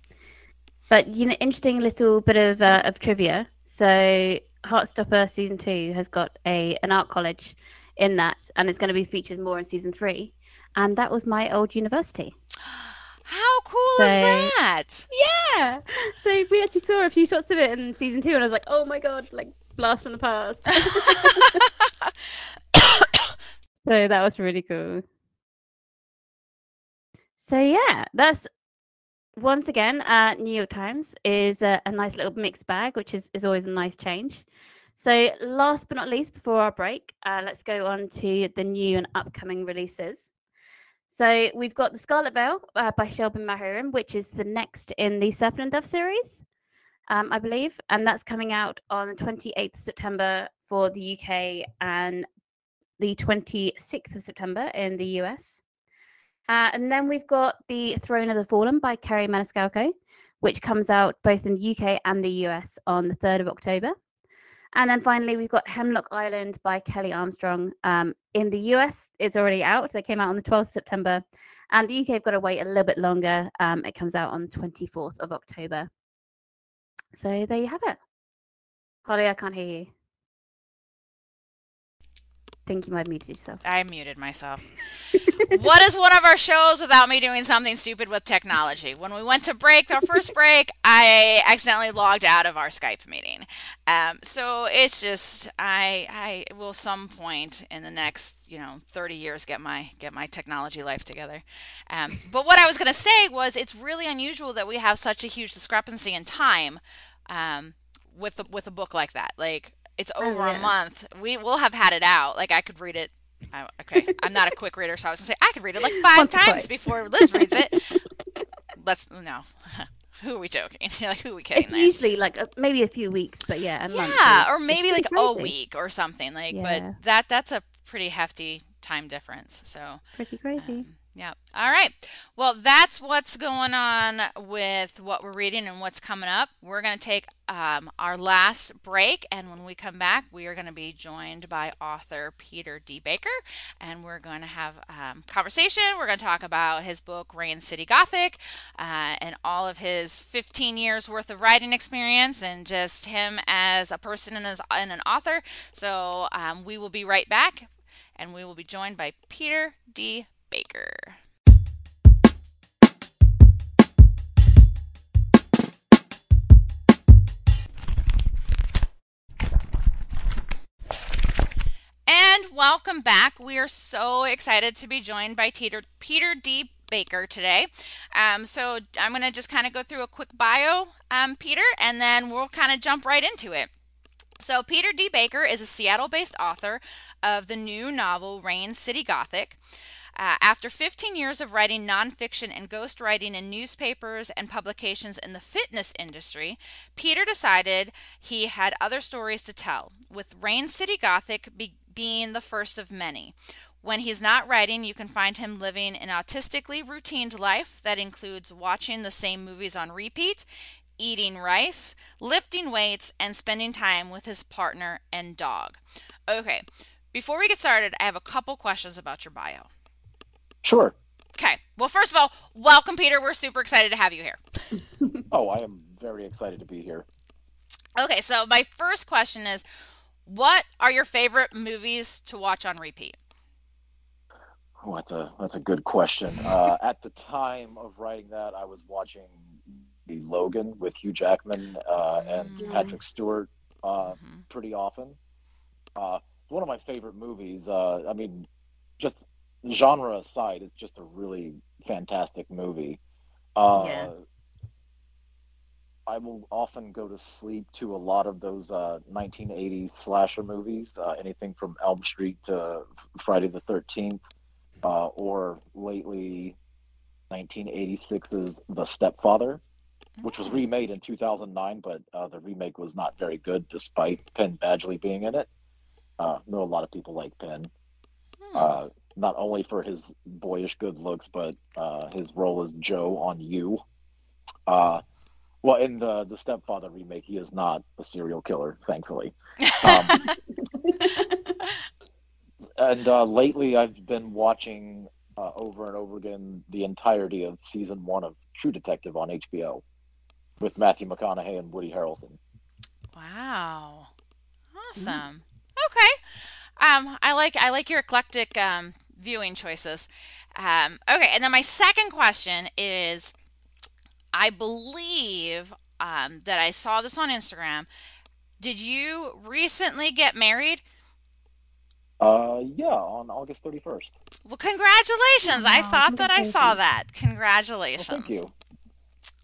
But you know, interesting little bit of uh, of trivia. So Heartstopper season two has got a an art college in that, and it's going to be featured more in season three. And that was my old university. How cool is that? yeah, so we actually saw a few shots of it in season two, and I was like, oh my god, like blast from the past. so that was really cool. So yeah, that's once again, uh, New York Times is a, a nice little mixed bag, which is, is always a nice change. So, last but not least, before our break, uh, let's go on to the new and upcoming releases. So, we've got The Scarlet Veil uh, by Shelby Mahurin, which is the next in the Serpent and Dove series, um, I believe, and that's coming out on the 28th of September for the UK and the 26th of September in the US. Uh, and then we've got The Throne of the Fallen by Kerri Maniscalco, which comes out both in the UK and the US on the 3rd of October. And then finally, we've got Hemlock Island by Kelley Armstrong. Um, in the US, it's already out. They came out on the 12th of September. And the UK have got to wait a little bit longer. Um, it comes out on the 24th of October. So there you have it. Holly, I can't hear you. Think you might muted yourself. I muted myself. what is one of our shows without me doing something stupid with technology? When we went to break, our first break, I accidentally logged out of our Skype meeting. Um, so it's just I I will some point in the next you know 30 years get my get my technology life together. Um, but what I was gonna say was it's really unusual that we have such a huge discrepancy in time um, with a, with a book like that. Like it's Oh, over a month. We will have had it out. Like I could read it. I, okay, I'm not a quick reader, so I was gonna say I could read it like five Once times before Liz reads it. Let's no. Who are we joking? like who are we kidding It's there? usually like a, maybe a few weeks, but yeah, a month Yeah, or maybe like pretty a week or something. Like, Yeah. but that that's a pretty hefty time difference. So Pretty crazy. um, yeah. All right. Well, that's what's going on with what we're reading and what's coming up. We're going to take um, our last break, and when we come back, we are going to be joined by author Peter D. Baker, and we're going to have um, conversation. We're going to talk about his book Rain City Gothic, uh, and all of his 15 years worth of writing experience, and just him as a person and as and an author. So um, we will be right back, and we will be joined by Peter D. Baker. And welcome back. We are so excited to be joined by Peter, Peter D. Baker today. Um, so I'm going to just kind of go through a quick bio, um, Peter, and then we'll kind of jump right into it. So, Peter D. Baker is a Seattle based author of the new novel Rain City Gothic. Uh, after 15 years of writing nonfiction and ghostwriting in newspapers and publications in the fitness industry, Peter decided he had other stories to tell, with Rain City Gothic be- being the first of many. When he's not writing, you can find him living an autistically routined life that includes watching the same movies on repeat, eating rice, lifting weights, and spending time with his partner and dog. Okay, before we get started, I have a couple questions about your bio. Sure. Okay. Well, first of all, welcome, Peter. We're super excited to have you here. Oh, I am very excited to be here. Okay, so my first question is what are your favorite movies to watch on repeat? Oh, that's a that's a good question. Uh, at the time of writing that, I was watching the Logan with Hugh Jackman uh, and Patrick Stewart uh, Mm-hmm. pretty often. Uh, one of my favorite movies. Uh, I mean, just genre aside, it's just a really fantastic movie. Yeah. Uh, I will often go to sleep to a lot of those uh, 1980s slasher movies, uh, anything from Elm Street to Friday the 13th, uh, or lately 1986's The Stepfather, which was remade in 2009, but uh, the remake was not very good despite Penn Badgley being in it. Uh, I know a lot of people like Penn, Hmm. Not only for his boyish good looks, but uh, his role as Joe on You. Uh, well, in the the Stepfather remake, he is not a serial killer, thankfully. Um, and uh, lately, I've been watching uh, over and over again the entirety of season one of True Detective on HBO with Matthew McConaughey and Woody Harrelson. wow. Awesome. Nice. Okay. Um, I like I like your eclectic um, viewing choices. Um, okay, and then my second question is, I believe um, that I saw this on Instagram. Did you recently get married? Uh, yeah, on August 31st. Well, congratulations! I thought that I saw congratulations. that. Well, Congratulations. thank you.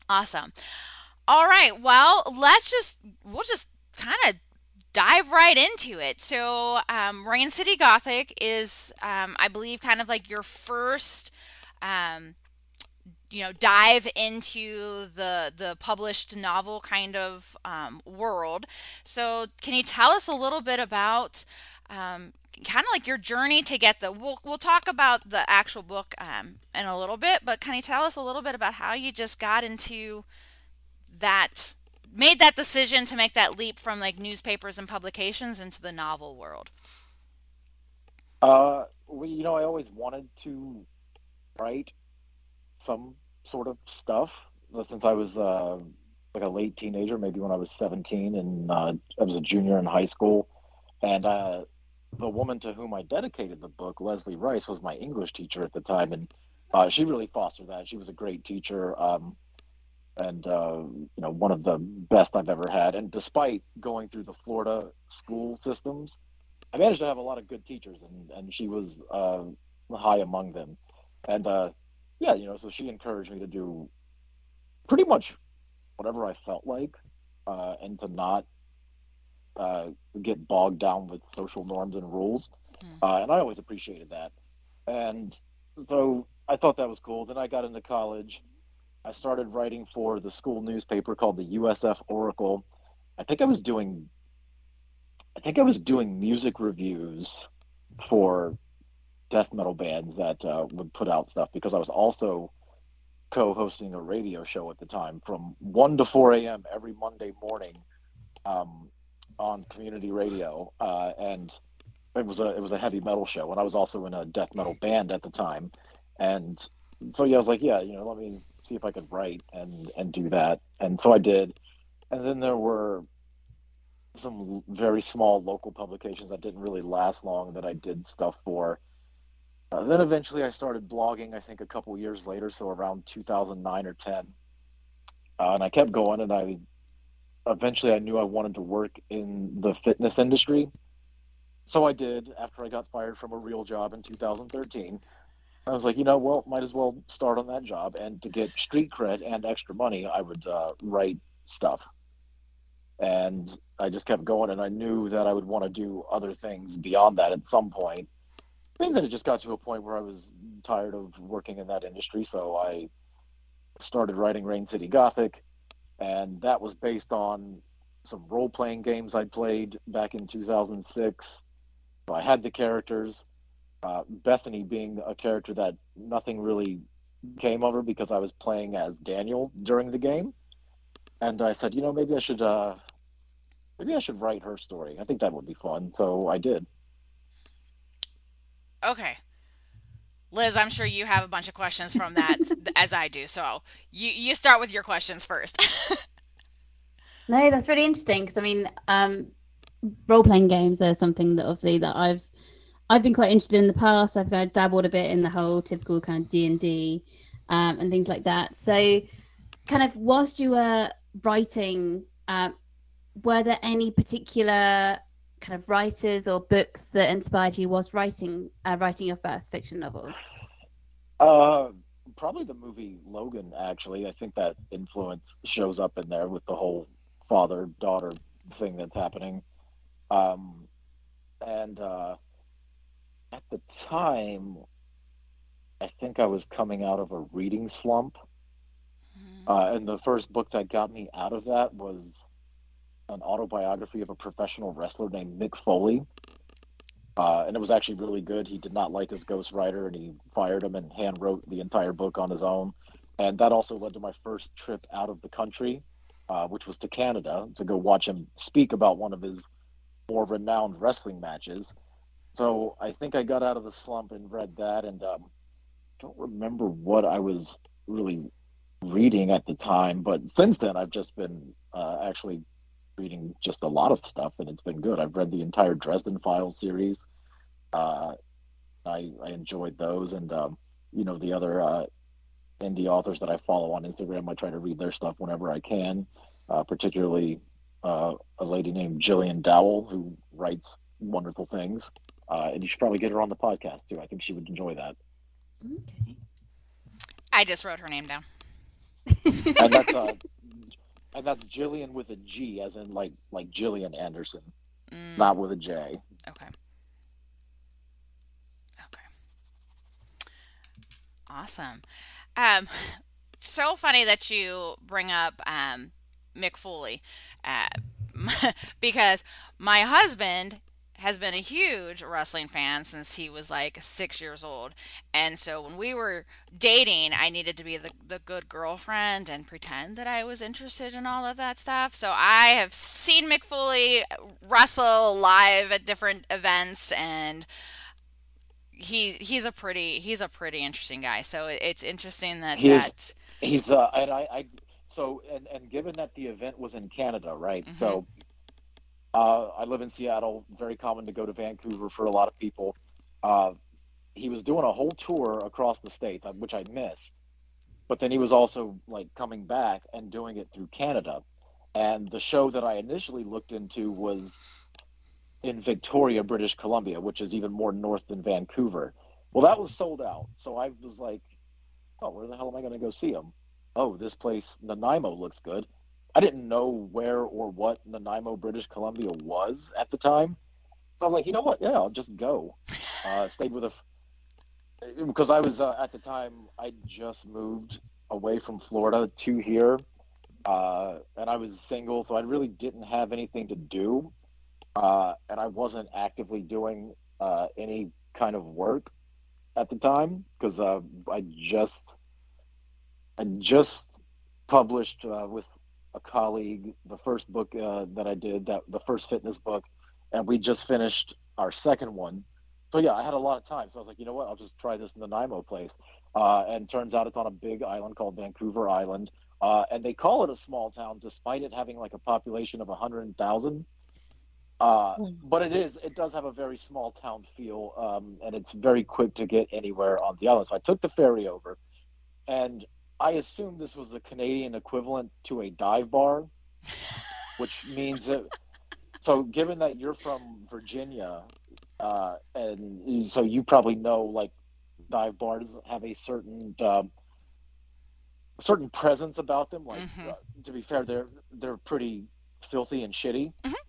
Awesome. All right. Well, let's just we'll just kind of dive right into it. So, um, Rain City Gothic is, um, I believe, kind of like your first, um, you know, dive into the the published novel kind of um, world. So, can you tell us a little bit about? Um, kind of like your journey to get the we'll, we'll talk about the actual book um, in a little bit but can you tell us a little bit about how you just got into that made that decision to make that leap from like newspapers and publications into the novel world Uh, well, you know, I always wanted to write some sort of stuff uh, since I was uh, like a late teenager, maybe when I was 17 and uh, I was a junior in high school. And uh, the woman to whom I dedicated the book, Leslie Rice, was my English teacher at the time. And uh, she really fostered that. She was a great teacher um, and, uh, you know, one of the best I've ever had. And despite going through the Florida school systems, I managed to have a lot of good teachers, and, and she was uh, high among them. And uh, yeah, you know, so she encouraged me to do pretty much whatever I felt like, uh, and to not uh, get bogged down with social norms and rules. Uh, and I always appreciated that. And so I thought that was cool. Then I got into college. I started writing for the school newspaper called the USF Oracle. I think I was doing I think I was doing music reviews for death metal bands that uh, would put out stuff because I was also co-hosting a radio show at the time from 1 to 4 a.m. every Monday morning um, on community radio, uh, and it was a it was a heavy metal show, and I was also in a death metal band at the time, and so yeah, I was like, yeah, you know, let me see if I could write and and do that, and so I did, and then there were some very small local publications that didn't really last long that I did stuff for. Uh, then eventually I started blogging, I think a couple years later, so around 2009 or 10. Uh, and I kept going, and I eventually I knew I wanted to work in the fitness industry. So I did after I got fired from a real job in 2013. I was like, you know, well, might as well start on that job. And to get street cred and extra money, I would uh, write stuff and I just kept going. And I knew that I would want to do other things beyond that at some point. And then it just got to a point where I was tired of working in that industry, so I started writing Rain City Gothic, and that was based on some role playing games I played back in 2006. So I had the characters, uh, Bethany being a character that nothing really came of her because I was playing as Daniel during the game. And I said, you know, maybe I should uh, maybe I should write her story. I think that would be fun. So I did. okay Liz, I'm sure you have a bunch of questions from that as I do. So you you start with your questions first. no, that's really interesting because I mean, um, role playing games are something that obviously that I've I've been quite interested in the past. I've kind of dabbled a bit in the whole typical kind of D and D um, and things like that. So, kind of whilst you were writing, um, were there any particular kind of writers or books that inspired you whilst writing uh, writing your first fiction novel? Uh, probably the movie Logan. Actually, I think that influence shows up in there with the whole father daughter thing that's happening. Um, and uh, at the time, I think I was coming out of a reading slump. Mm-hmm. Uh, and the first book that got me out of that was an autobiography of a professional wrestler named Mick Foley. Uh, and it was actually really good. He did not like his ghostwriter and he fired him and hand wrote the entire book on his own. And that also led to my first trip out of the country, uh, which was to Canada to go watch him speak about one of his more renowned wrestling matches. So I think I got out of the slump and read that, and um, don't remember what I was really reading at the time. But since then, I've just been uh, actually reading just a lot of stuff, and it's been good. I've read the entire Dresden Files series. Uh, I, I enjoyed those, and um, you know the other uh, indie authors that I follow on Instagram. I try to read their stuff whenever I can, uh, particularly uh, a lady named Gillian Dowell who writes wonderful things. Uh, and you should probably get her on the podcast too. I think she would enjoy that. Okay. I just wrote her name down. and that's uh, and that's Gillian with a G, as in like like Gillian Anderson, mm. not with a J. Okay. Okay. Awesome. Um, so funny that you bring up um, Mick Foley, uh, because my husband has been a huge wrestling fan since he was like six years old. And so when we were dating, I needed to be the, the good girlfriend and pretend that I was interested in all of that stuff. So I have seen Mick Foley wrestle live at different events and he he's a pretty he's a pretty interesting guy. So it's interesting that he that he's uh and I, I so and and given that the event was in Canada, right? Mm-hmm. So uh, I live in Seattle. Very common to go to Vancouver for a lot of people. Uh, he was doing a whole tour across the states, uh, which I missed. But then he was also like coming back and doing it through Canada. And the show that I initially looked into was in Victoria, British Columbia, which is even more north than Vancouver. Well, that was sold out. So I was like, oh, where the hell am I going to go see him? Oh, this place, Nanaimo, looks good. I didn't know where or what Nanaimo, British Columbia was at the time. So I was like, you know what? Yeah, I'll just go. Uh, stayed with a because I was uh, at the time I just moved away from Florida to here, uh, and I was single, so I really didn't have anything to do, uh, and I wasn't actively doing uh, any kind of work at the time because uh, I just I just published with a colleague the first book uh, that I did, that the first fitness book, and we just finished our second one. So yeah, I had a lot of time. So I was like, you know what? I'll just try this in the Nanaimo place. Uh, and turns out it's on a big island called Vancouver Island, uh, and they call it a small town despite it having like a population of hundred thousand. Uh, hmm. but it is it does have a very small town feel, um, and it's very quick to get anywhere on the island. So I took the ferry over, and I assume this was the Canadian equivalent to a dive bar, which means that. So, given that you're from Virginia, uh, and so you probably know, like dive bars have a certain uh, certain presence about them. Like, mm-hmm. uh, to be fair, they're they're pretty filthy and shitty. Mm-hmm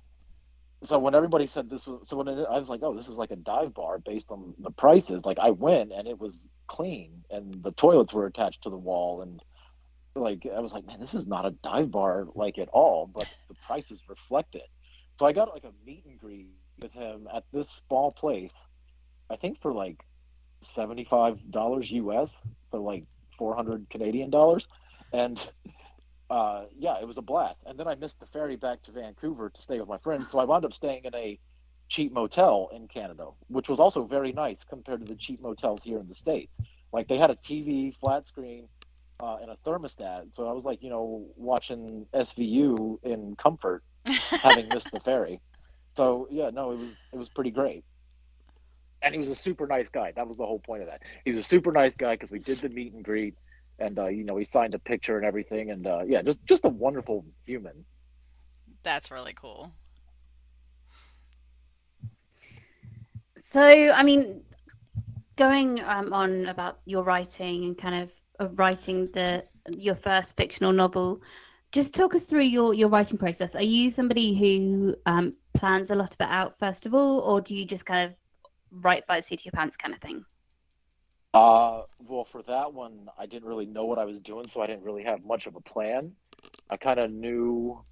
so when everybody said this was so when it, I was like, oh, this is like a dive bar based on the prices. Like I went and it was clean and the toilets were attached to the wall and like I was like, man, this is not a dive bar like at all, but the prices reflect it. So I got like a meet and greet with him at this small place. I think for like seventy five dollars US, so like four hundred Canadian dollars, and uh, yeah, it was a blast. And then I missed the ferry back to Vancouver to stay with my friends, so I wound up staying in a cheap motel in Canada, which was also very nice compared to the cheap motels here in the states. Like they had a TV, flat screen, uh, and a thermostat. So I was like, you know, watching SVU in comfort, having missed the ferry. So yeah, no, it was it was pretty great. And he was a super nice guy. That was the whole point of that. He was a super nice guy because we did the meet and greet, and uh, you know, he signed a picture and everything. And uh, yeah, just just a wonderful human. That's really cool. So, I mean, going um, on about your writing and kind of, of writing the your first fictional novel, just talk us through your your writing process. Are you somebody who um, plans a lot of it out first of all, or do you just kind of write by the seat of your pants kind of thing? Uh, well, for that one, I didn't really know what I was doing, so I didn't really have much of a plan. I kind of knew,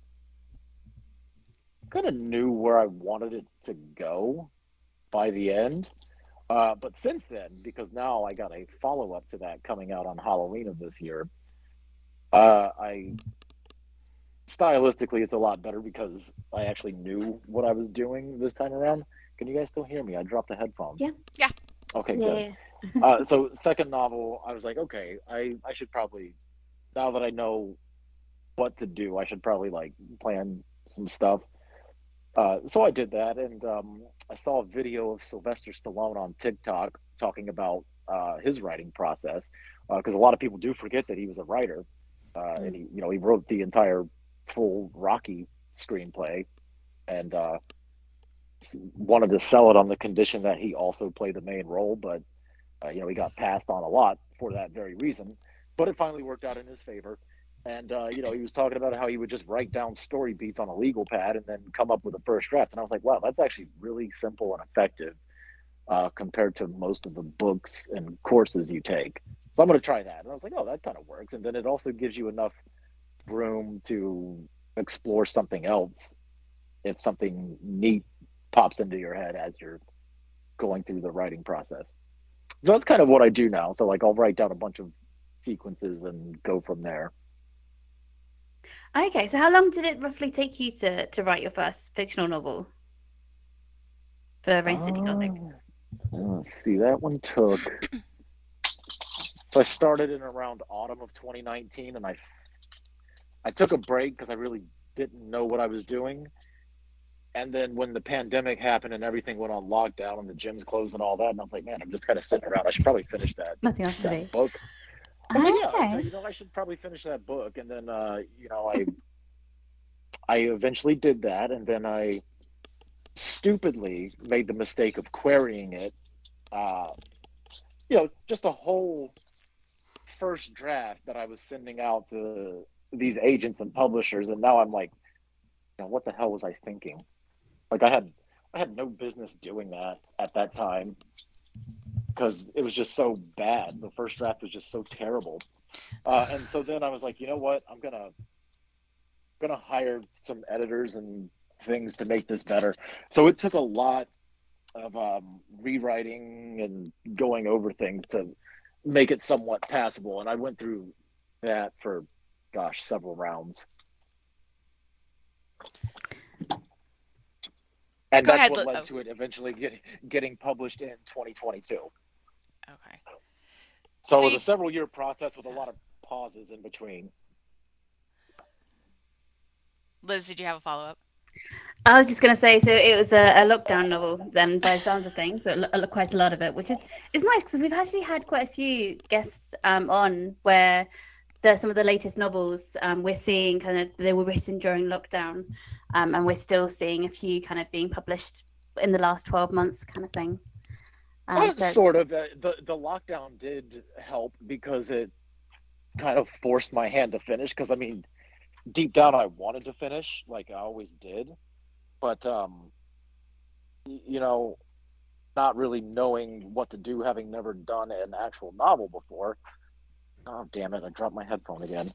kind of knew where I wanted it to go by the end. Uh, but since then, because now I got a follow up to that coming out on Halloween of this year, uh, I stylistically it's a lot better because I actually knew what I was doing this time around. Can you guys still hear me? I dropped the headphones. Yeah. Yeah. Okay, Yeah. good. uh, so second novel, I was like, okay, I I should probably now that I know what to do, I should probably like plan some stuff. Uh, so I did that, and um, I saw a video of Sylvester Stallone on TikTok talking about uh, his writing process because a lot of people do forget that he was a writer, uh, and he you know he wrote the entire full Rocky screenplay, and uh, wanted to sell it on the condition that he also played the main role, but uh, you know he got passed on a lot for that very reason. But it finally worked out in his favor. And uh, you know, he was talking about how he would just write down story beats on a legal pad and then come up with a first draft. And I was like, wow, that's actually really simple and effective uh, compared to most of the books and courses you take. So I'm going to try that. And I was like, oh, that kind of works. And then it also gives you enough room to explore something else if something neat pops into your head as you're going through the writing process. So that's kind of what I do now. So like I'll write down a bunch of sequences and go from there. Okay, so how long did it roughly take you to to write your first fictional novel for Rain City Gothic? Uh, let's see, that one took. So I started in around autumn of 2019, and I I took a break because I really didn't know what I was doing. And then when the pandemic happened and everything went on lockdown and the gyms closed and all that, and I was like, man, I'm just kind of sitting around. I should probably finish that Nothing else to do. book. I was like, yeah, Okay. so, you know, I should probably finish that book. And then, uh, you know, I, I eventually did that, and then I stupidly made the mistake of querying it. Uh, you know, just the whole first draft that I was sending out to these agents and publishers, and now I'm like, you know, what the hell was I thinking? Like, I had, I had no business doing that at that time because it was just so bad. The first draft was just so terrible. Uh, and so then I was like, you know what? I'm gonna gonna hire some editors and things to make this better. So it took a lot of um, rewriting and going over things to make it somewhat passable. And I went through that for, gosh, several rounds. And Go that's ahead, what led oh. to it eventually getting getting published in 2022. Okay. So, So it was you- a several year process with a lot of pauses in between. Liz, did you have a follow up? I was just going to say, so it was a, a lockdown novel, then by the sounds of things, so a- a- quite a lot of it, which is is nice because we've actually had quite a few guests um, on where the, some of the latest novels um, we're seeing kind of they were written during lockdown, um, and we're still seeing a few kind of being published in the last twelve months, kind of thing. Um, Uh, so sort of. Uh, the the lockdown did help because it kind of forced my hand to finish. Because I mean, deep down, I wanted to finish, like I always did, but um, you know, not really knowing what to do, having never done an actual novel before. Oh damn it! I dropped my headphone again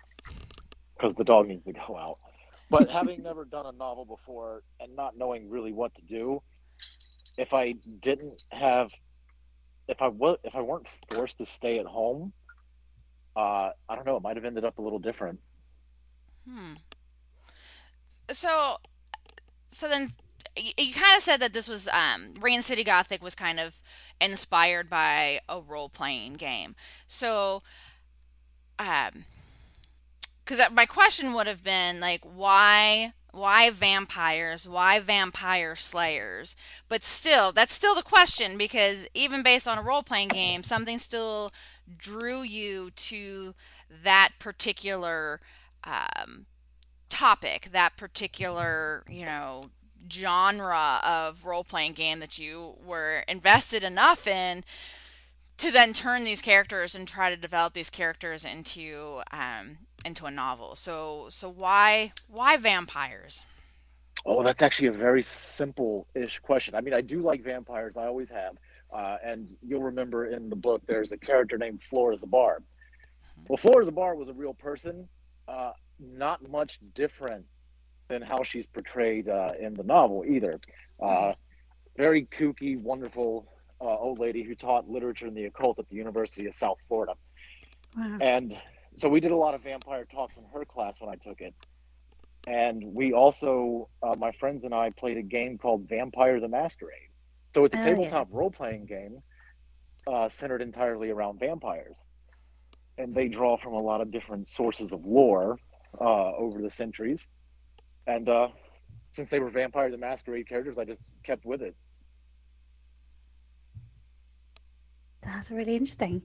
because the dog needs to go out. But having never done a novel before and not knowing really what to do, if I didn't have if I was if I weren't forced to stay at home, uh, I don't know, it might have ended up a little different. Hmm. So, so then, you, you kind of said that this was um, Rain City Gothic was kind of inspired by a role playing game. So, um, because my question would have been like, why why vampires? Why vampire slayers? But still, that's still the question because even based on a role playing game, something still drew you to that particular um, topic, that particular, you know, genre of role playing game that you were invested enough in to then turn these characters and try to develop these characters into um, into a novel. So so why why vampires? Oh, that's actually a very simple-ish question. I mean, I do like vampires. I always have. Uh, and you'll remember in the book, there's a character named Flora Zabar. Well, Flora Zabar was a real person, uh, not much different than how she's portrayed uh, in the novel either. Uh, very kooky, wonderful uh, old lady who taught literature and the occult at the University of South Florida. Wow. And so we did a lot of vampire talks in her class when I took it. And we also, uh, my friends and I played a game called Vampire the Masquerade. So it's a oh, tabletop yeah. role playing game uh, centered entirely around vampires. And they draw from a lot of different sources of lore uh, over the centuries. And uh, since they were Vampire the Masquerade characters, I just kept with it. That's really interesting.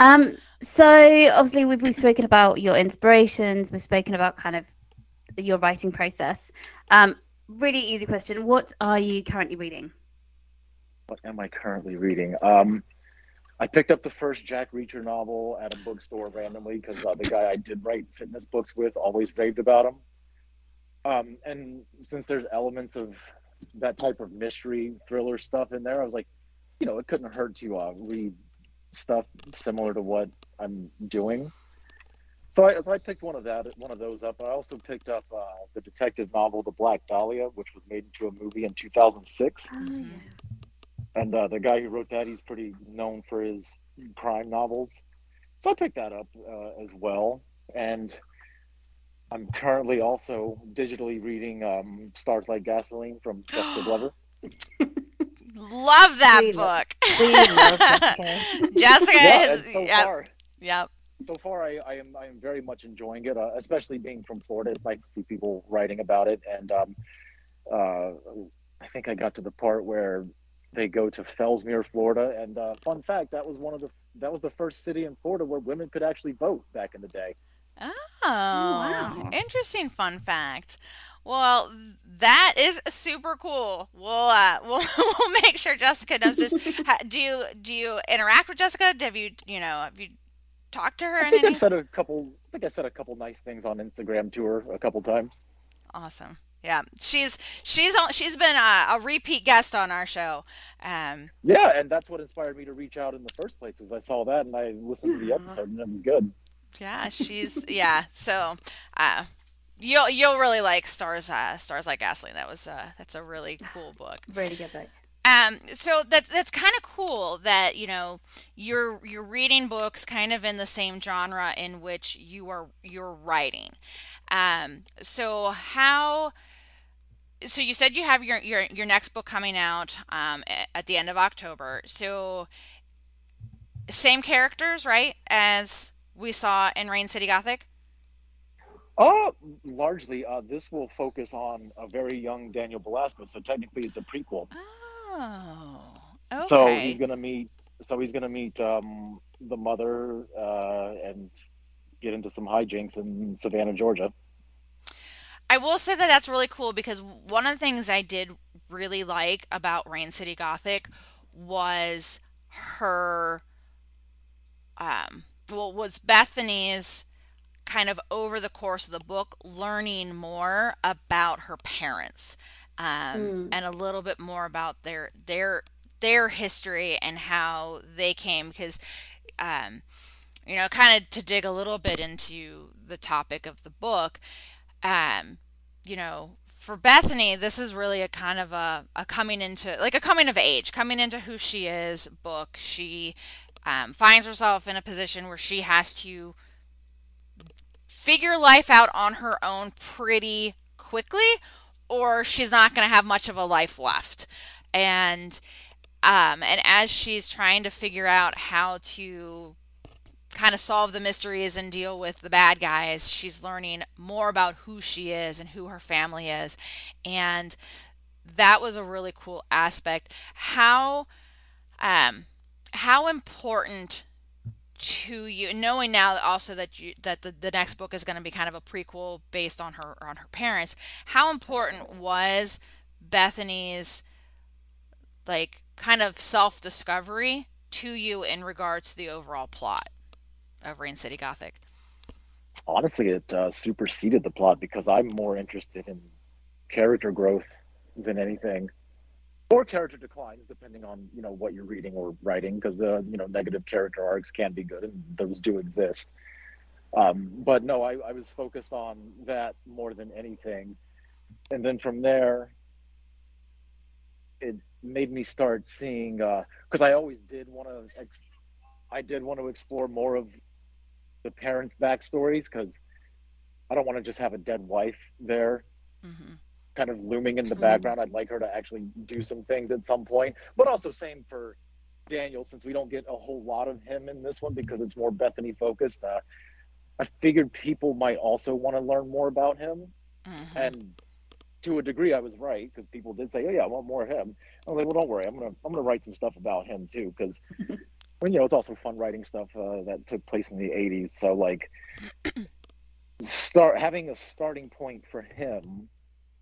Um, so obviously we've, we've spoken about your inspirations. We've spoken about kind of your writing process. Um, really easy question. What are you currently reading? What am I currently reading? Um, I picked up the first Jack Reacher novel at a bookstore randomly because uh, the guy I did write fitness books with always raved about them. Um, and since there's elements of that type of mystery thriller stuff in there, I was like, you know, it couldn't hurt to uh, read stuff similar to what I'm doing. So I, so I picked one of that, one of those up. I also picked up uh, the detective novel, The Black Dahlia, which was made into a movie in 2006. Oh, yeah. And uh, the guy who wrote that, he's pretty known for his crime novels. So I picked that up uh, as well. And I'm currently also digitally reading um, Stars Like Gasoline from Jessika Glover. Love that we book. Love, Jessika. Jessika yeah, is. So yep. Far, yep. So far, I, I, am I am very much enjoying it, uh, especially being from Florida. It's nice to see people writing about it, and um, uh, I think I got to the part where they go to Fellsmere, Florida, and uh, fun fact that was one of the that was the first city in Florida where women could actually vote back in the day. Oh, oh wow. interesting fun fact. Well, that is super cool. We'll uh, we'll we'll make sure Jessika knows this. do you do you interact with Jessika? Have you you know have you talked to her? I think I've said a couple. I think I said a couple nice things on Instagram to her a couple times. Awesome. Yeah, she's she's she's been a, a repeat guest on our show. Um, yeah, and that's what inspired me to reach out in the first place. Is I saw that and I listened to the episode and it was good. Yeah, she's yeah. So, uh, you'll you'll really like stars uh, stars like gasoline. That was uh, that's a really cool book. Really good book. Um, so that that's kind of cool that you know you're you're reading books kind of in the same genre in which you are you're writing. Um, so how? So you said you have your your your next book coming out um, at the end of October. So same characters, right, as we saw in Rain City Gothic. Uh, largely, uh, this will focus on a very young Daniel Belasco, so technically it's a prequel. Oh, okay. So he's gonna meet. So he's gonna meet um, the mother uh, and get into some hijinks in Savannah, Georgia. I will say that that's really cool because one of the things I did really like about Rain City Gothic was her um well was Bethany's kind of over the course of the book learning more about her parents um, mm. and a little bit more about their their their history and how they came because um, you know kind of to dig a little bit into the topic of the book um, you know for Bethany, this is really a kind of a, a coming into like a coming of age, coming into who she is book. She um, finds herself in a position where she has to figure life out on her own pretty quickly or she's not going to have much of a life left. And um, and as she's trying to figure out how to kind of solve the mysteries and deal with the bad guys, she's learning more about who she is and who her family is. And that was a really cool aspect. How um, how important to you knowing now also that you that the, the next book is going to be kind of a prequel based on her on her parents how important was bethany's like kind of self-discovery to you in regards to the overall plot of rain city gothic? Honestly it uh, superseded the plot because i'm more interested in character growth than anything or character declines depending on you know what you're reading or writing because uh, you know negative character arcs can be good and those do exist. Um, but no I, I was focused on that more than anything. And then from there it made me start seeing because uh, i always did want to ex- i did want to explore more of the parents backstories because i don't want to just have a dead wife there. Mm-hmm kind of looming in the mm-hmm. background. I'd like her to actually do some things at some point. But also same for Daniel, since we don't get a whole lot of him in this one because it's more Bethany focused. Uh, I figured people might also want to learn more about him, mm-hmm. and to a degree, I was right because people did say, "Oh yeah, I want more of him." I was like, "Well, don't worry, I'm gonna I'm gonna write some stuff about him too," because when you know it's also fun writing stuff uh, that took place in the '80s. So like, start having a starting point for him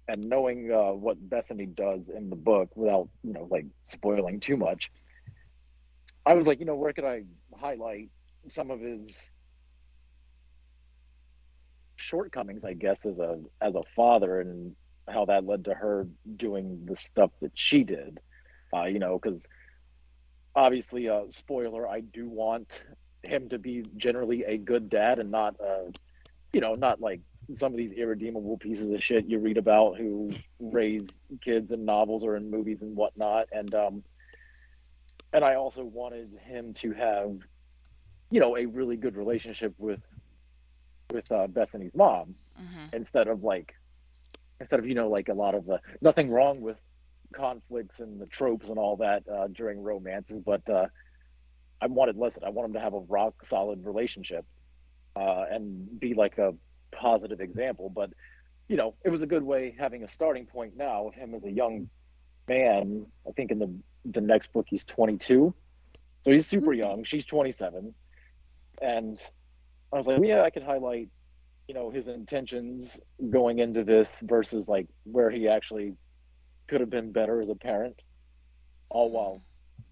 and knowing uh, what Bethany does in the book without you know like spoiling too much, I was like, you know, where could I highlight some of his shortcomings, I guess, as a as a father, and how that led to her doing the stuff that she did. Uh, you know, because obviously, uh, spoiler, I do want him to be generally a good dad and not, uh, you know, not like some of these irredeemable pieces of shit you read about who raise kids in novels or in movies and whatnot. And um, and I also wanted him to have, you know, a really good relationship with with uh, Bethany's mom mm-hmm. instead of like instead of you know like a lot of the nothing wrong with conflicts and the tropes and all that uh, during romances, but uh, I wanted listen. I want him to have a rock solid relationship uh, and be like a positive example, but you know, it was a good way having a starting point now of him as a young man. I think in the the next book he's 22, so he's super mm-hmm. young. She's 27, and I was like, yeah, I could highlight, you know, his intentions going into this versus like where he actually could have been better as a parent, all while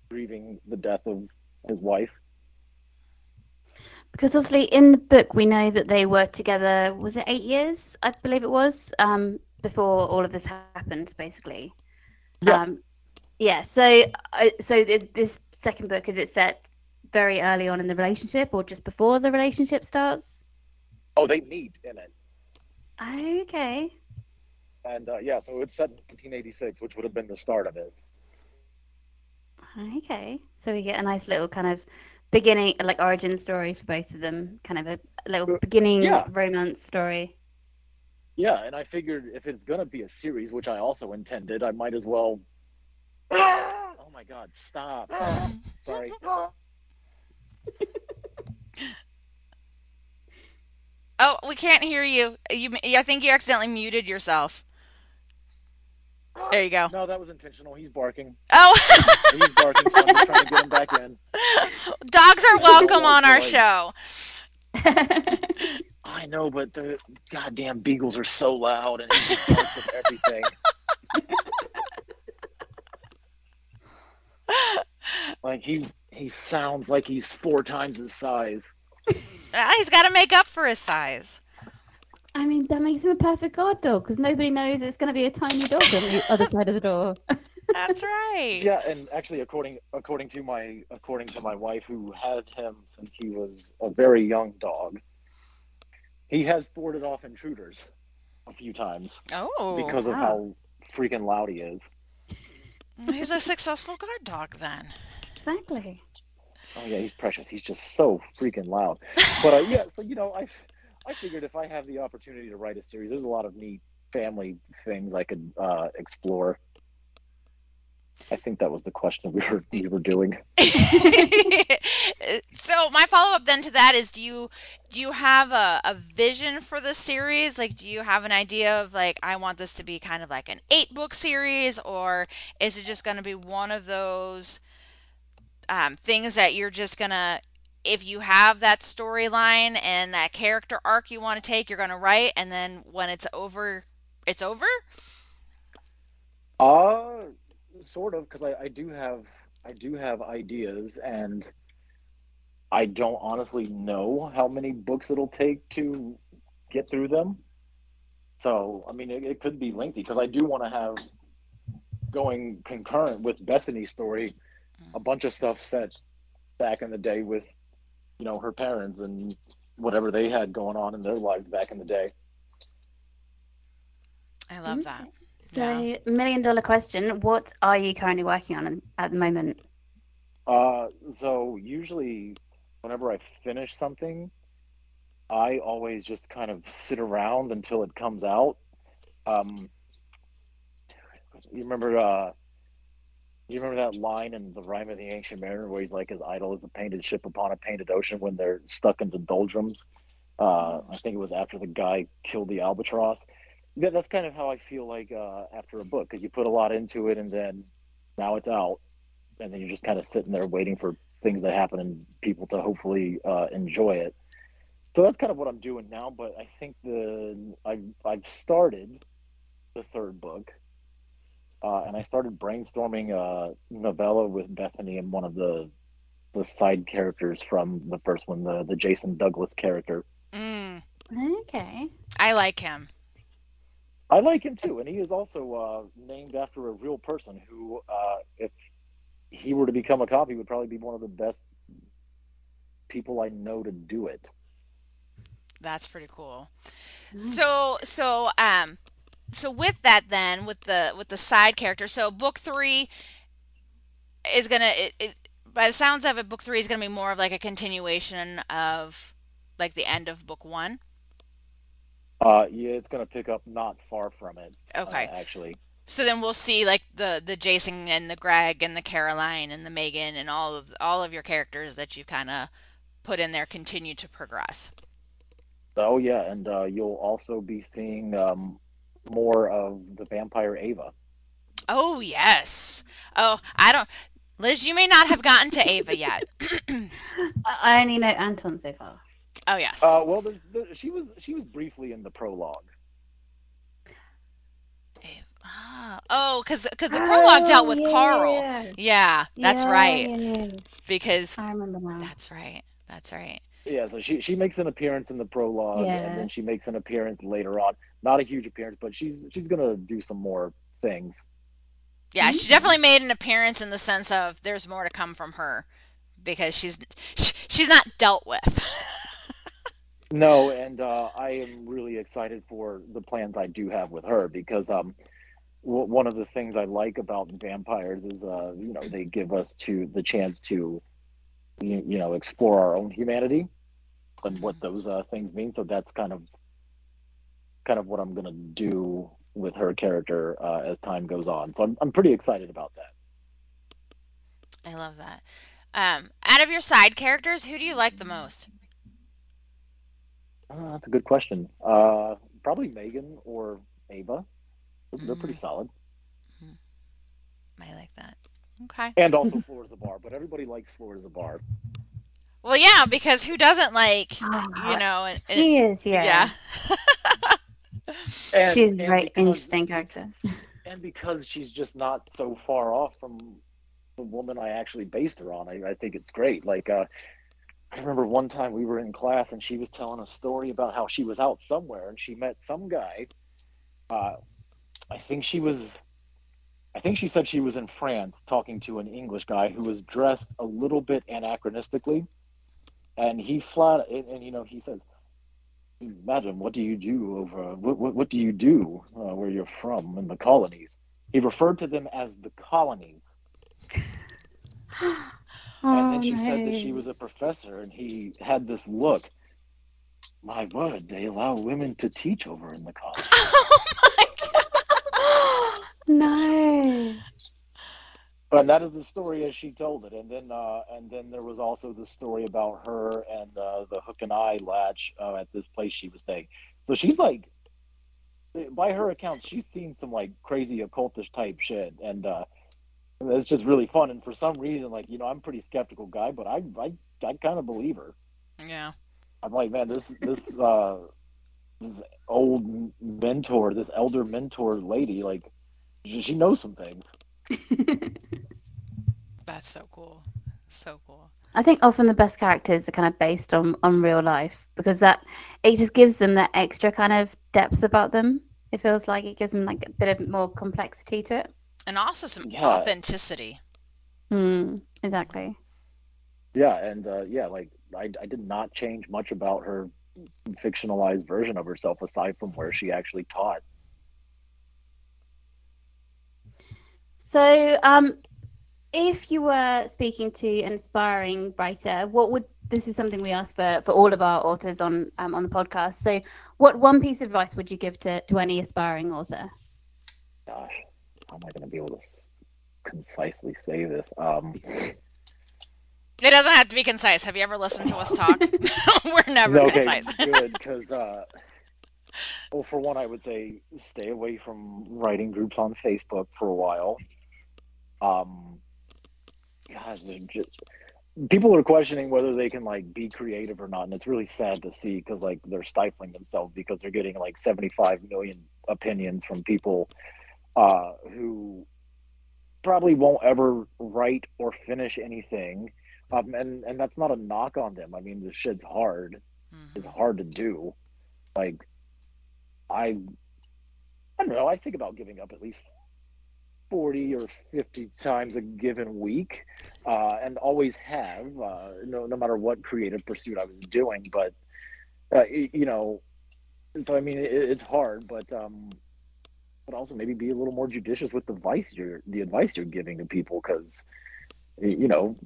grieving the death of his wife because obviously in the book we know that they worked together was it eight years i believe it was um, before all of this happened basically. Yeah. Um, yeah so uh, so this second book is it set very early on in the relationship or just before the relationship starts? Oh they meet in it. Okay. And uh, yeah so it's set in 1986 which would have been the start of it. Okay. So we get a nice little kind of beginning like origin story for both of them kind of a, little beginning yeah. romance story. Yeah and i figured if it's going to be a series which i also intended i might as well oh my god stop. Sorry. Oh we can't hear you. You i think you accidentally muted yourself there you go. No, that was intentional. He's barking. Oh. He's barking, so I'm just trying to get him back in. Dogs are welcome on our show. I know, but the goddamn beagles are so loud and he barks with everything. like he he sounds like he's four times his size. Uh, he's got to make up for his size. I mean, that makes him a perfect guard dog because nobody knows it's going to be a tiny dog on the other side of the door. That's right. Yeah, and actually, according according to my according to my wife, who had him since he was a very young dog, he has thwarted off intruders a few times. Oh, because wow. of how freaking loud he is. He's a successful guard dog, then. Exactly. Oh yeah, he's precious. He's just so freaking loud. But uh, yeah, so you know, I I figured if I have the opportunity to write a series, there's a lot of neat family things I could uh, explore. I think that was the question we were we were doing. so my follow up then to that is do you do you have a, a vision for the series? Like do you have an idea of like I want this to be kind of like an eight book series or is it just gonna be one of those um, things that you're just gonna if you have that storyline and that character arc you want to take, you're gonna write and then when it's over it's over? Uh sort of because I, I do have I do have ideas and I don't honestly know how many books it'll take to get through them. So I mean it, it could be lengthy because I do want to have going concurrent with Bethany's story a bunch of stuff set back in the day with you know her parents and whatever they had going on in their lives back in the day. I love that. So, Yeah. million dollar question: What are you currently working on at the moment? Uh, so usually, whenever I finish something, I always just kind of sit around until it comes out. Um, you remember, uh, you remember that line in the Rhyme of the Ancient Mariner where he's like, his idle is a painted ship upon a painted ocean when they're stuck in the doldrums. Uh, I think it was after the guy killed the albatross. Yeah, that's kind of how I feel like uh, after a book because you put a lot into it and then now it's out and then you're just kind of sitting there waiting for things to happen and people to hopefully uh, enjoy it. So that's kind of what I'm doing now. But I think the I've I've started the third book, uh, and I started brainstorming a novella with Bethany and one of the the side characters from the first one, the the Jason Douglas character. Mm, Okay. I like him. I like him too, and he is also uh, named after a real person who, uh, if he were to become a cop, he would probably be one of the best people I know to do it. That's pretty cool. So so um so with that then with the with the side character so book three is gonna it, it by the sounds of it book three is gonna be more of like a continuation of like the end of book one. Uh, yeah, it's going to pick up not far from it. Okay. uh, actually. So then we'll see like the the Jason and the Greg and the Caroline and the Megan and all of all of your characters that you've kind of put in there continue to progress. Oh yeah, and uh, you'll also be seeing um, more of the vampire Ava. Oh yes. Oh, I don't Liz, you may not have gotten to Ava yet. I I only know Anton so far. Oh yes. Uh, well, there's, there, she was she was briefly in the prologue. Ah, oh, because because the prologue dealt with Oh, yeah, Carl. yeah, Yeah, that's yeah, right. yeah, yeah. Because I remember now. that's right. That's right. Yeah, so she she makes an appearance in the prologue, Yeah. and then she makes an appearance later on. Not a huge appearance, but she's she's gonna do some more things. Yeah, she definitely made an appearance in the sense of there's more to come from her because she's sh- she's not dealt with. No, and uh, I am really excited for the plans I do have with her because um, w- one of the things I like about vampires is uh, you know they give us to the chance to you, you know explore our own humanity and what those uh, things mean. So that's kind of kind of what I'm gonna do with her character uh, as time goes on. So I'm I'm pretty excited about that. I love that. Um, out of your side characters, who do you like the most? Uh, that's a good question. Uh, probably Megan or Ava. They're they're pretty solid. I like that. Okay. And also Flora bar, but everybody likes Flora bar. Well, yeah, because who doesn't like Ah, you know? And, and- she is, yeah. yeah. And, She's a and very because- interesting character. And because she's just not so far off from the woman I actually based her on, I, I think it's great. Like, uh, I remember one time we were in class and she was telling a story about how she was out somewhere and she met some guy. Uh, I think she was, I think she said she was in France talking to an English guy who was dressed a little bit anachronistically. And he flat, and, and you know, he says, Madam, what do you do over what what, what do you do uh, where you're from in the colonies? He referred to them as the colonies. oh, and then oh, she nice. said that she was a professor, and he had this look. My word, they allow women to teach over in the colonies. oh my god! no and that is the story as she told it. And then, uh, and then there was also the story about her and uh, the hook and eye latch uh, at this place she was staying. So she's like, by her accounts, she's seen some like crazy occultish type shit, and uh, it's just really fun. And for some reason, like you know, I'm a pretty skeptical guy, but I I, I kind of believe her. Yeah. I'm like, man, this this uh, this old mentor, this elder mentor lady, like she knows some things. That's so cool. So cool. I think often the best characters are kind of based on on real life because that it just gives them that extra kind of depth about them. It feels like it gives them like a bit of more complexity to it. And also some Yeah. authenticity. Hmm. Exactly. Yeah, and uh, yeah, like I, I did not change much about her fictionalized version of herself aside from where she actually taught. So, um, if you were speaking to an aspiring writer, what would this is something we ask for for all of our authors on um, on the podcast. So, what one piece of advice would you give to to any aspiring author? Gosh, how am I going to be able to concisely say this? Um, It doesn't have to be concise. Have you ever listened to us talk? We're never no, okay, concise. good, because uh, well, for one, I would say stay away from writing groups on Facebook for a while. Um, gosh, they're just people are questioning whether they can like be creative or not, and it's really sad to see because like they're stifling themselves because they're getting like seventy five million opinions from people uh, who probably won't ever write or finish anything. Um, and and that's not a knock on them. I mean, this shit's hard. It's Mhm. hard to do. Like, I, I don't know. I think about giving up at least forty or fifty times a given week, uh, and always have. Uh, no, no matter what creative pursuit I was doing, but uh, you know, so I mean, it, it's hard, but um, but also maybe be a little more judicious with the advice you're the advice you're giving to people because you know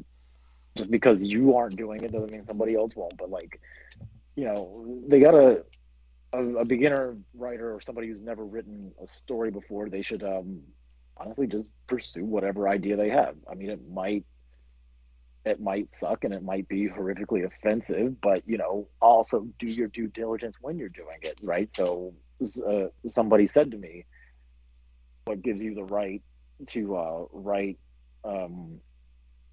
just because you aren't doing it doesn't mean somebody else won't but like you know they gotta a, a beginner writer or somebody who's never written a story before they should um honestly just pursue whatever idea they have. I mean it might it might suck and it might be horrifically offensive but you know also do your due diligence when you're doing it right? So uh, somebody said to me what gives you the right to uh, write um,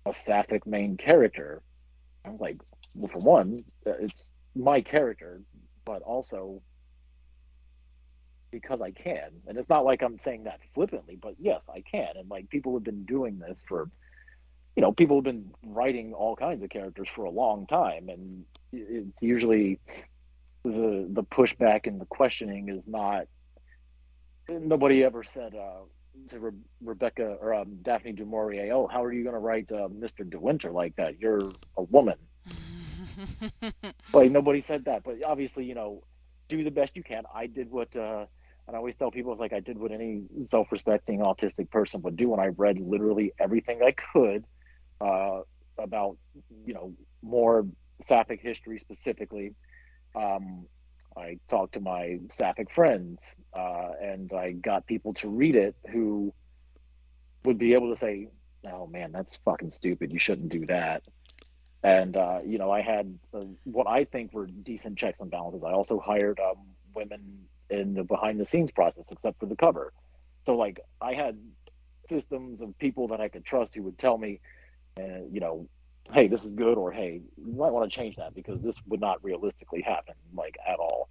a sapphic main character? I was like well for one uh, it's my character but also because i can and it's not like i'm saying that flippantly but yes i can and like people have been doing this for you know people have been writing all kinds of characters for a long time and it's usually the the pushback and the questioning is not nobody ever said uh, to Re- Rebecca or um, Daphne du Maurier, "Oh, how are you going to write uh, Mr. De Winter like that? You're a woman." Like nobody said that, but obviously, you know, do the best you can. I did what, uh, and I always tell people, like I did what any self-respecting autistic person would do, and I read literally everything I could uh, about, you know, more sapphic history specifically. Um, I talked to my sapphic friends, uh, and I got people to read it who would be able to say, "Oh man, that's fucking stupid. You shouldn't do that." And uh, you know, I had uh, what I think were decent checks and balances. I also hired um, women in the behind-the-scenes process, except for the cover. So like, I had systems of people that I could trust who would tell me, uh, you know, hey, this is good, or hey, you might want to change that because this would not realistically happen, like at all.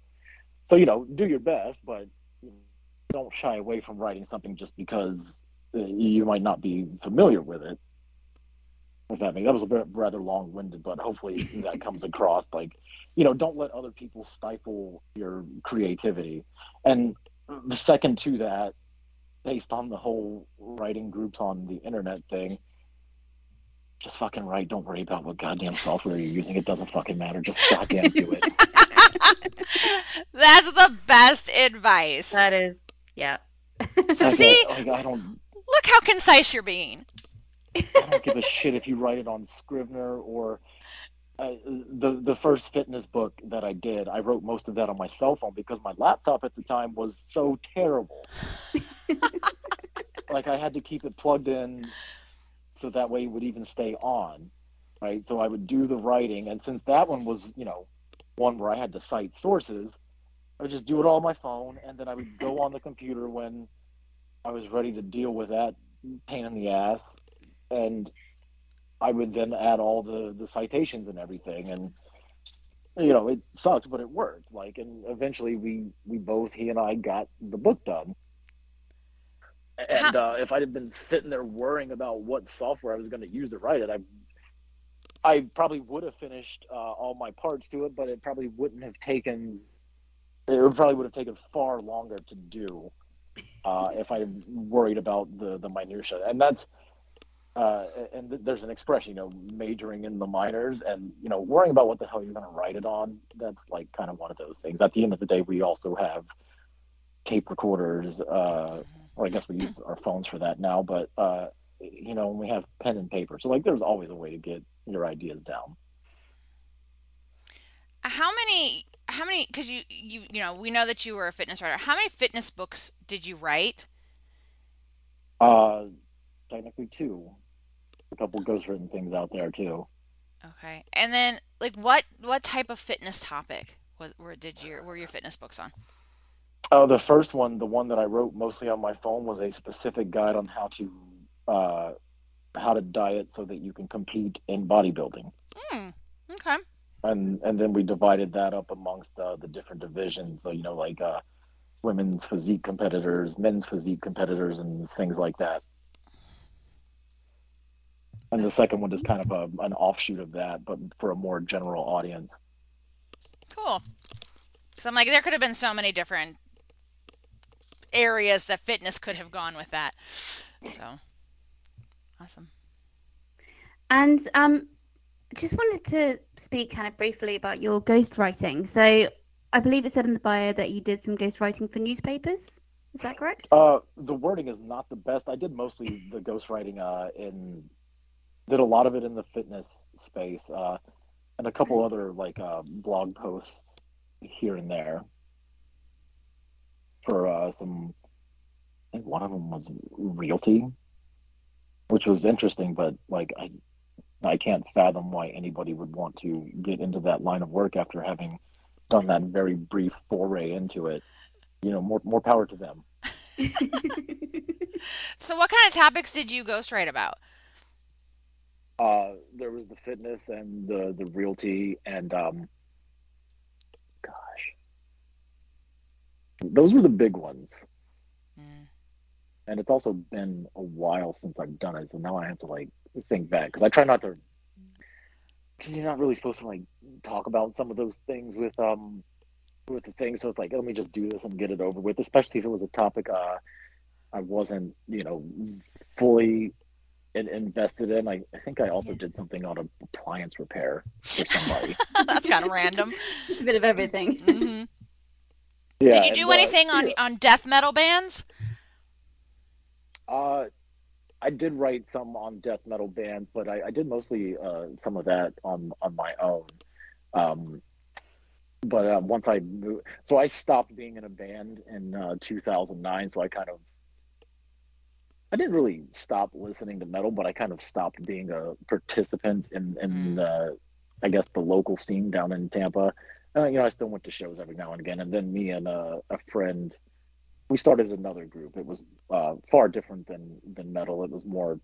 So you know, do your best, but don't shy away from writing something just because uh, you might not be familiar with it. If that makes that was a bit rather long-winded, but hopefully that comes across. Like, you know, don't let other people stifle your creativity. And the second to that, based on the whole writing groups on the internet thing, just fucking write. Don't worry about what goddamn software you're using. It doesn't fucking matter. Just goddamn do it. That's the best advice. That is, yeah. So Like, see, like, I don't, look how concise you're being. I don't give a shit if you write it on Scrivener or uh, the the first fitness book that I did. I wrote most of that on my cell phone because my laptop at the time was so terrible. like I had to keep it plugged in so that way it would even stay on, right? So I would do the writing, and since that one was, you know, one where I had to cite sources, I would just do it all on my phone, and then I would go on the computer when I was ready to deal with that pain in the ass, and I would then add all the the citations and everything, and you know it sucked, but it worked. Like, and eventually we we both he and I got the book done. And uh, if I'd have been sitting there worrying about what software I was going to use to write it, I I probably would have finished uh, all my parts to it, but it probably wouldn't have taken. It probably would have taken far longer to do uh, if I worried about the the minutia, and that's uh, and th- there's an expression, you know, majoring in the minors, and you know, worrying about what the hell you're going to write it on. That's like kind of one of those things. At the end of the day, we also have tape recorders, uh, or I guess we use our phones for that now. But uh, you know, we have pen and paper, so like, there's always a way to get your ideas down. How many? How many? Because you you you know, we know that you were a fitness writer. How many fitness books did you write? Uh, technically two. A couple ghostwritten things out there too. Okay, and then like what what type of fitness topic was were did your were your fitness books on? Oh, the first one, the one that I wrote mostly on my phone, was a specific guide on how to uh, how to diet so that you can compete in bodybuilding. Hmm. Okay. And and then we divided that up amongst uh, the different divisions. So you know, like uh, women's physique competitors, men's physique competitors, and things like that. And the second one is kind of a, an offshoot of that, but for a more general audience. Cool. So I'm like, there could have been so many different areas that fitness could have gone with that. So awesome. And um, just wanted to speak kind of briefly about your ghostwriting. So I believe it said in the bio that you did some ghostwriting for newspapers. Is that correct? Uh, the wording is not the best. I did mostly the ghostwriting uh, in did a lot of it in the fitness space uh, and a couple other like uh, blog posts here and there for uh, some. I think one of them was realty, which was interesting, but like I, I can't fathom why anybody would want to get into that line of work after having done that very brief foray into it. You know, more more power to them. So what kind of topics did you ghostwrite about? Uh, there was the fitness and the the realty and um, gosh, those were the big ones. Mm. And it's also been a while since I've done it, so now I have to like think back because I try not to. Because you're not really supposed to like talk about some of those things with um with the thing, so it's like let me just do this and get it over with. Especially if it was a topic uh I wasn't you know fully in, invested in. I, I think I also did something on appliance repair for somebody. That's kind of random. It's a bit of everything. hmm yeah, Did you do and, uh, anything on yeah, on death metal bands? Uh, I did write some on death metal bands, but I, I did mostly uh, some of that on on my own. Um, but uh, once I moved, so I stopped being in a band in uh, 2009. So I kind of, I didn't really stop listening to metal, but I kind of stopped being a participant in in Mm. the, I guess the local scene down in Tampa. Uh, you know, I still went to shows every now and again, and then me and a, a friend, we started another group. It was uh, far different than than metal. It was more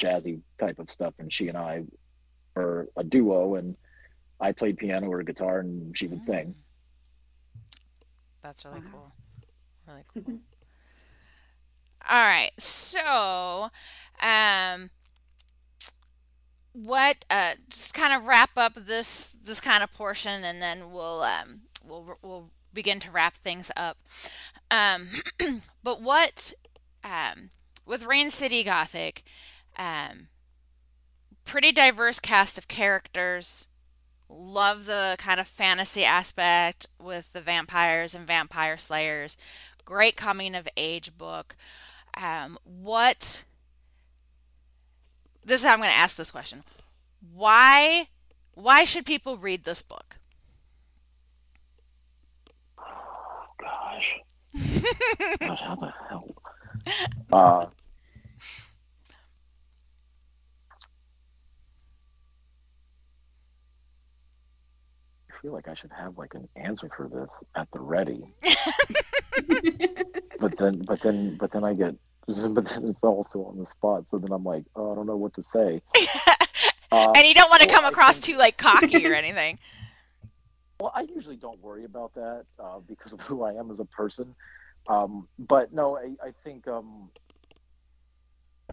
jazzy type of stuff, and she and I were a duo, and I played piano or guitar, and she would sing. That's really Wow. cool. Really cool. All right. So, um, what? Uh, just kind of wrap up this this kind of portion, and then we'll um we'll we'll begin to wrap things up. Um, but what? Um, with Rain City Gothic, um, pretty diverse cast of characters. Love the kind of fantasy aspect with the vampires and vampire slayers. Great coming of age book. Um, what? This is how I'm going to ask this question. Why? Why should people read this book? Gosh, God, how the hell? Uh, feel like I should have like an answer for this at the ready. but then, but then, but then I get, but then it's also on the spot. So then I'm like, oh, I don't know what to say. Uh, and you don't want to well, come across think- too like cocky or anything. Well, I usually don't worry about that uh, because of who I am as a person. Um, but no, I, I think um,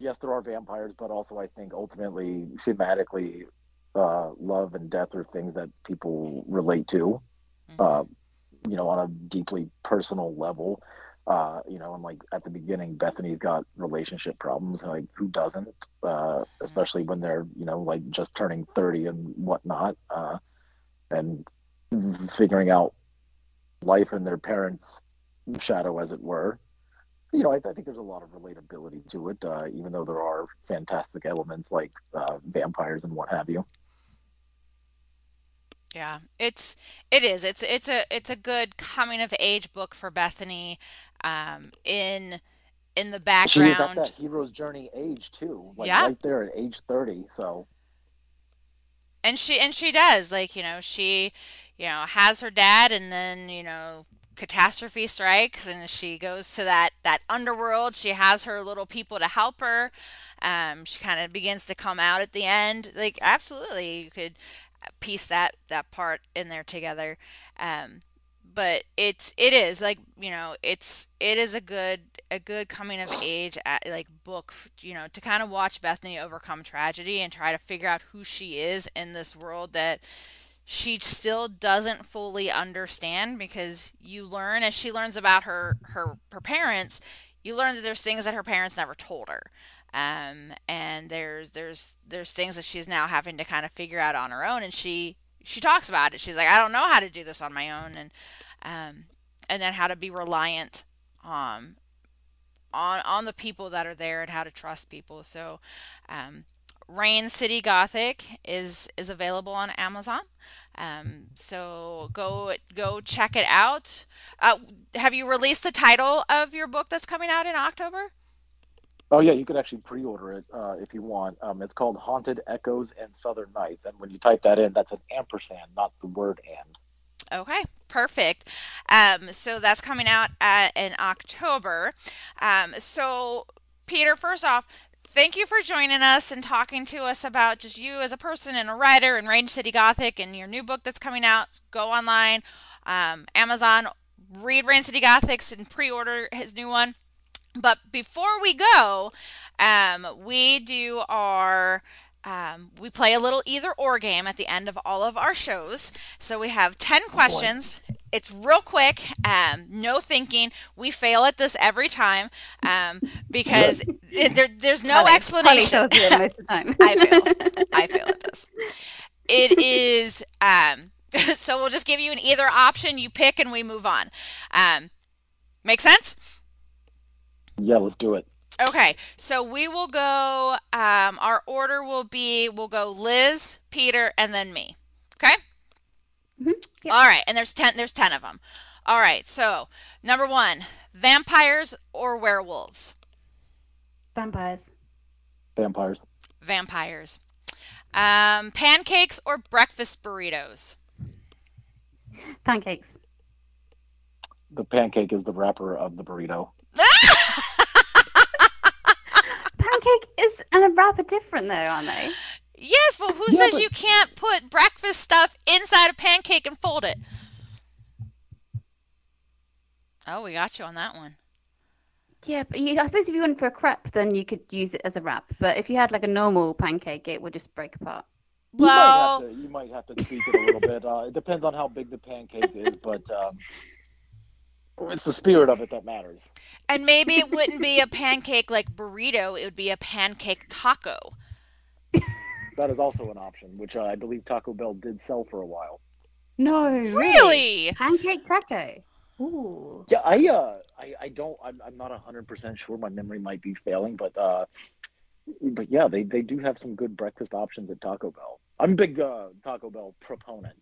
yes, there are vampires, but also I think ultimately, thematically, uh, love and death are things that people relate to. Uh, you know, on a deeply personal level. Uh, you know, and like at the beginning, Bethany's got relationship problems. Like, who doesn't? Uh, especially when they're, you know, like just turning 30 and whatnot. Uh, and figuring out life in their parents' shadow, as it were. You know, I, I think there's a lot of relatability to it, uh, even though there are fantastic elements like uh, vampires and what have you. Yeah, it's it is. It's it's a it's a good coming of age book for Bethany. Um, in in the She is at background, that hero's journey age too, like Yeah. right there at age 30. So and she and she does like you know she you know has her dad and then you know catastrophe strikes and she goes to that that underworld she has her little people to help her um she kind of begins to come out at the end like absolutely you could piece that that part in there together. Um but it's it is like you know it's it is a good a good coming of age at, like book you know to kind of watch Bethany overcome tragedy and try to figure out who she is in this world that she still doesn't fully understand because you learn as she learns about her her her parents you learn that there's things that her parents never told her um, and there's there's there's things that she's now having to kind of figure out on her own and she she talks about it she's like i don't know how to do this on my own and um, and then how to be reliant um, on on the people that are there and how to trust people so um, Rain City Gothic is is available on Amazon. Um, so go go check it out. Uh, have you released the title of your book that's coming out in October? Oh yeah, you could actually pre-order it uh, if you want. Um, it's called Haunted Echoes and Southern Nights, and when you type that in, that's an ampersand, not the word and. Okay, perfect. Um, so that's coming out uh, in October. Um, so Peter, first off, thank you for joining us and talking to us about just you as a person and a writer and Rain City Gothic and your new book that's coming out. Go online, um, Amazon, read Rain City Gothics and pre-order his new one. But before we go, um, we do our um, we play a little either or game at the end of all of our shows. So we have 10 questions. It's real quick, um, no thinking. We fail at this every time um, because it, there, there's no Polly- explanation. Fails it most of the time. I fail. I fail at this. It is um, so we'll just give you an either option. You pick and we move on. Um, make sense? Yeah, let's do it. Okay, so we will go. Um, our order will be we'll go Liz, Peter, and then me. Okay. Mhm, yep. All right, and there's ten. There's ten of them. All right. So number one, vampires or werewolves? Vampires. Vampires. Vampires. Um, pancakes or breakfast burritos? Pancakes. The pancake is the wrapper of the burrito. Pancake is and a wrap are different though, aren't they? yes, but who Yeah, says but- you can't put breakfast stuff inside a pancake and fold it? Oh, we got you on that one. Yeah, but you, I suppose if you went for a crepe, then you could use it as a wrap. But if you had like a normal pancake, it would just break apart. You Well, might have to, you might have to tweak it a little bit. Uh, it depends on how big the pancake is, but um, it's the spirit of it that matters. and maybe it wouldn't be a pancake like burrito, it would be a pancake taco. That is also an option, which uh, I believe Taco Bell did sell for a while. No, Really? Pancake taco. Ooh. Yeah, I uh, I, I don't. I'm, I'm not hundred percent sure. My memory might be failing, but uh, but yeah, they they do have some good breakfast options at Taco Bell. I'm a big uh, Taco Bell proponent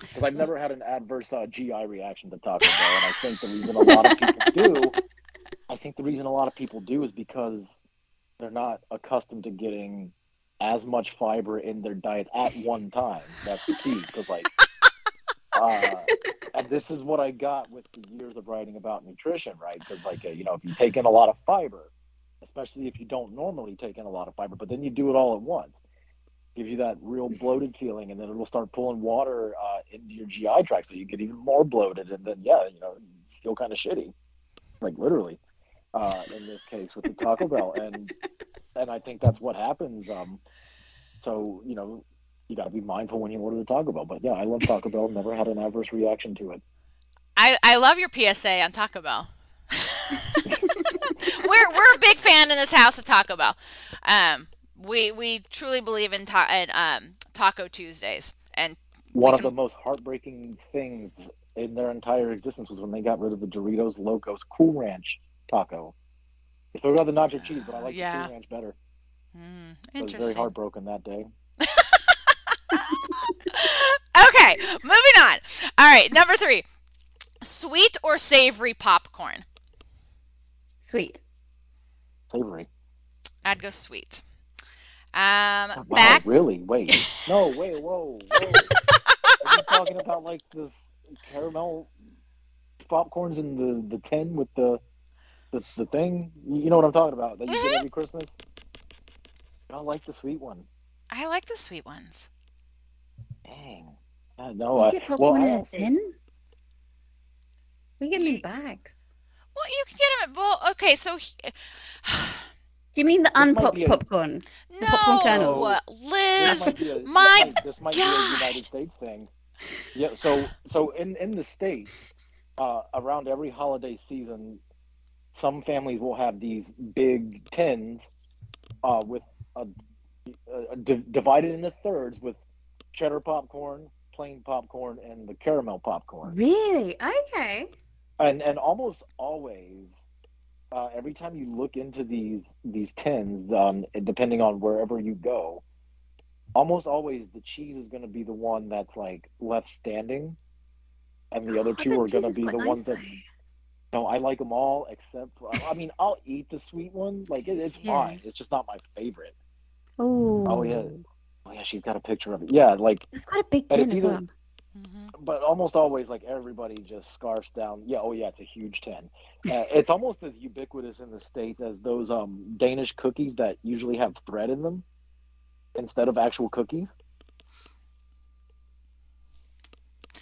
because I've never had an adverse uh, GI reaction to Taco Bell, and I think the reason a lot of people do, I think the reason a lot of people do is because they're not accustomed to getting as much fiber in their diet at one time. That's the key. Because like uh, and this is what I got with the years of writing about nutrition, right? Because like uh, you know, if you take in a lot of fiber, especially if you don't normally take in a lot of fiber, but then you do it all at once, gives you that real bloated feeling, and then it'll start pulling water uh, into your GI tract, so you get even more bloated, and then yeah, you know, you feel kind of shitty, like literally. Uh, in this case with the Taco Bell, and and I think that's what happens. Um, so you know, you got to be mindful when you order the Taco Bell. But yeah, I love Taco Bell. Never had an adverse reaction to it. I, I love your PSA on Taco Bell. we're we're a big fan in this house of Taco Bell. Um, we we truly believe in, ta- in um, Taco Tuesdays, and One of can- the most heartbreaking things in their entire existence was when they got rid of the Doritos Locos Cool Ranch taco. They still got the nacho cheese, but I like Yeah. the Cool Ranch better. mm, I was very heartbroken that day. Okay, moving on. All right, number three, sweet or savory popcorn. Sweet. Savory. I'd go sweet. Um, Wow, back. really? Wait. No, wait, whoa, whoa. Are you talking about like this caramel popcorns in the, the tin with the, the the thing? You know what I'm talking about that you Mhm. get every Christmas? I like the sweet one. I like the sweet ones. Dang. Yeah, no, you I, get well, popcorn I in a tin? We get them in bags. Well, you can get them. Well, okay, so he- Do you mean the might unpopped a- popcorn? no, popcorn kernels. This Liz. might be a, my this might, this might be a United States thing. Yeah. So so in in the states, uh, around every holiday season, some families will have these big tins, uh, with a, a, divided into thirds with cheddar popcorn, plain popcorn, and the caramel popcorn. Really? Okay. and and almost always uh, every time you look into these these tins um, depending on wherever you go almost always the cheese is going to be the one that's like left standing and the other Oh, I two are going to be the ones that no i like them all except for i mean i'll eat the sweet one like it, it's Yeah. fine it's just not my favorite Ooh. Oh, yeah. oh yeah she's got a picture of it yeah like It's quite a big And tin as well. Mhm. but almost always like everybody just scarfs down yeah oh yeah it's a huge 10 uh, it's almost as ubiquitous in the states as those um danish cookies that usually have thread in them instead of actual cookies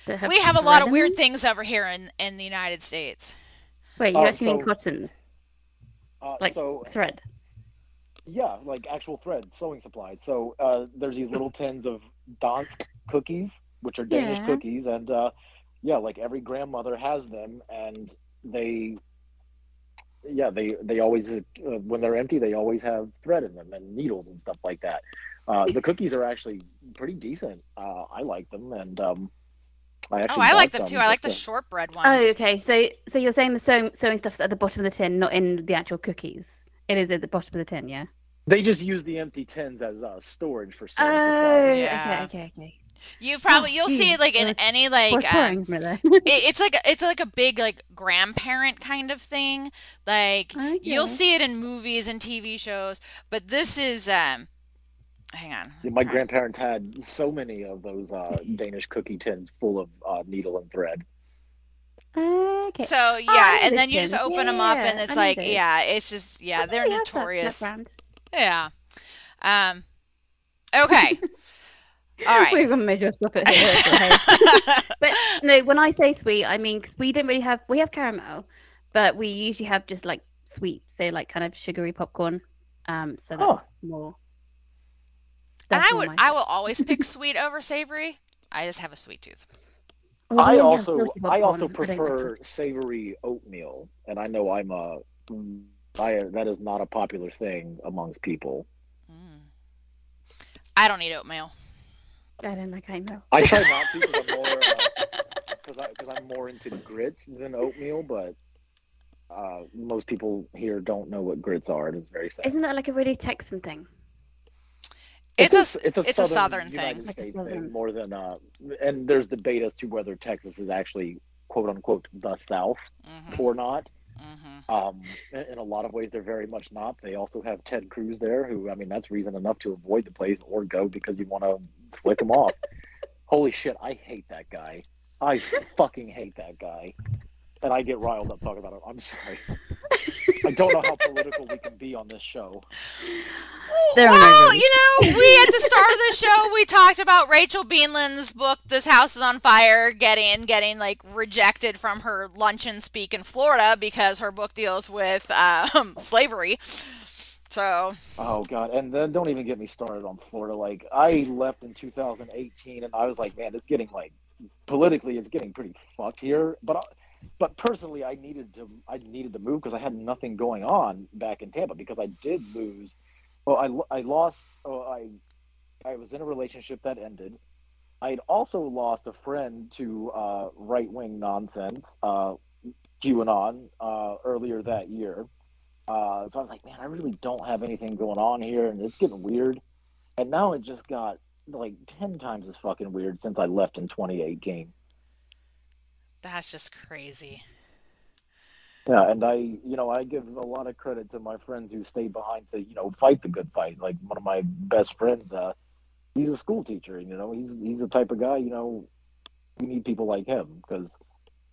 that We have a lot of weird things over here in, in the United States. Wait, you Oh, actually mean cotton uh, Like- so thread? yeah like actual thread sewing supplies so uh there's these little tins of dansk cookies which are danish Yeah. cookies and uh yeah like every grandmother has them and they yeah they they always uh, when they're empty they always have thread in them and needles and stuff like that uh the cookies are actually pretty decent uh i like them and um I Oh, I like them too. I like the just shortbread ones. Oh, okay. So, so you're saying the sewing sewing stuff's at the bottom of the tin, not in the actual cookies. It is at the bottom of the tin, yeah. they just use the empty tins as uh storage for sewing Oh, supplies Yeah. okay, okay, okay. You probably Oh, you'll see it like in any like um, boring for me there. it, it's like it's like a big like grandparent kind of thing. Like you'll see it in movies and TV shows, but this is um hang on. Yeah, my grandparents had so many of those uh, Danish cookie tins full of uh, needle and thread. Okay. So yeah, know and then you just tin. open them up and it's know like those. yeah, it's just yeah, they're think we have that- that notorious. Yeah. Um okay. All right. We're gonna measure stop it here. But no, when I say sweet, I mean because we don't really have we have caramel, but we usually have just like sweet, so like kind of sugary popcorn. Um, so that's Oh. more. and I would I will always pick sweet over savory. I just have a sweet tooth. Oh, I also I also popcorn. I don't prefer savory oatmeal, and I know I'm a I, that is not a popular thing amongst people. Mm. I don't eat oatmeal. I don't like oatmeal. I try not to because I'm more because I because I'm more into grits than oatmeal, but uh, most people here don't know what grits are. It is very sad. Isn't that like a really Texan thing? It's it's a it's a southern, southern thing. Like a southern- thing more than uh, and there's debate as to whether Texas is actually quote unquote the South Mhm, or not. mhm. Um, in, in a lot of ways, they're very much not. They also have Ted Cruz there, who I mean, that's reason enough to avoid the place or go because you want to flick him off. Holy shit, I hate that guy. I fucking hate that guy. And I get riled up talking about him. I'm sorry. I don't know how political we can be on this show. There well, you know, we at the start of the show we talked about Rachel Beanland's book "This House Is on Fire" getting getting like rejected from her luncheon speak in Florida because her book deals with um, slavery. So Oh god, and then don't even get me started on Florida. Like I left in 2018, and I was like, man, it's getting like politically, it's getting pretty fucked here. But I, but personally, I needed to I needed to move because I had nothing going on back in Tampa because I did lose. Well, I I lost. Oh, I I was in a relationship that ended. I had also lost a friend to uh, right wing nonsense, uh, QAnon, uh, earlier that year. Uh, so I was like, man, I really don't have anything going on here, and it's getting weird. And now it just got like ten times as fucking weird since I left in 2018. that's just crazy. Yeah, and I, you know, I give a lot of credit to my friends who stay behind to, you know, fight the good fight. Like one of my best friends, uh, he's a school teacher. You know, he's he's the type of guy. You know, we need people like him because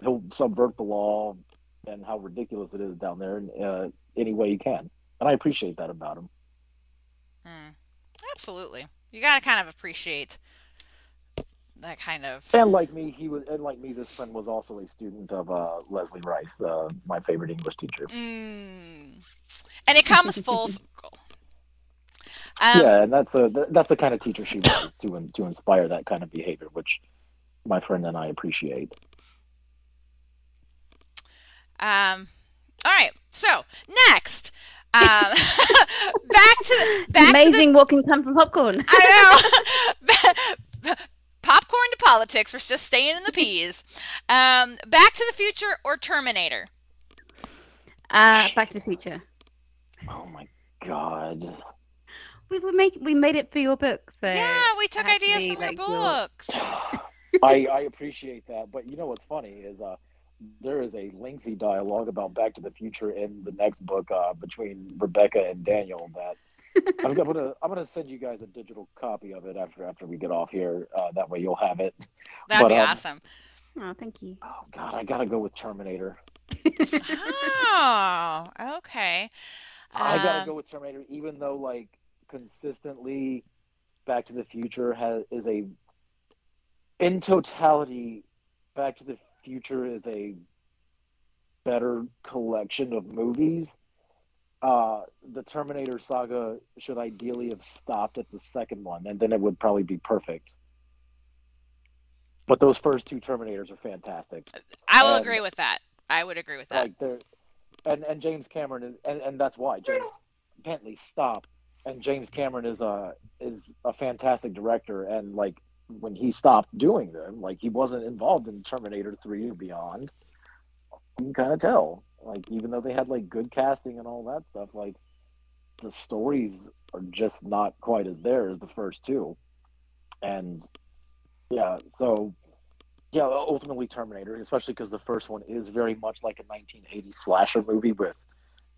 he'll subvert the law and how ridiculous it is down there And uh, any way he can. And I appreciate that about him. Hmm. Absolutely, you got to kind of appreciate that kind of. And like me, he was, and like me, this friend was also a student of uh, Leslie Rice, uh, my favorite English teacher. Mm. And it comes full circle. Um, yeah, and that's a that's the kind of teacher she was to to inspire that kind of behavior, which my friend and I appreciate. Um, all right. So next, um, back to the, back to the Amazing what can come from popcorn. I know. Popcorn to politics. We're just staying in the peas. Um, Back to the Future or Terminator? Uh, Back to the Future. Oh my god! We were make we made it for your book, so yeah, we took ideas from your like, you're- books. I I appreciate that, but you know what's funny is uh there is a lengthy dialogue about Back to the Future in the next book uh, between Rebecca and Daniel that. I'm gonna I'm gonna send you guys a digital copy of it after after we get off here. Uh, that way you'll have it. That'd But, be um, awesome. Oh, thank you. Oh god, I gotta go with Terminator. Oh, okay. I gotta Um, go with Terminator, even though like consistently, Back to the Future has is a in totality, Back to the Future is a better collection of movies. Uh, the Terminator saga should ideally have stopped at the second one, and then it would probably be perfect. But those first two Terminators are fantastic. I will um, agree with that. I would agree with that. Like and and James Cameron is, and, and that's why James Bentley stop, and James Cameron is a is a fantastic director, and like when he stopped doing them, like he wasn't involved in Terminator Three or Beyond. You can kind of tell, like even though they had like good casting and all that stuff, like the stories are just not quite as there as the first two, and yeah, so yeah, ultimately Terminator, especially because the first one is very much like a 1980s slasher movie with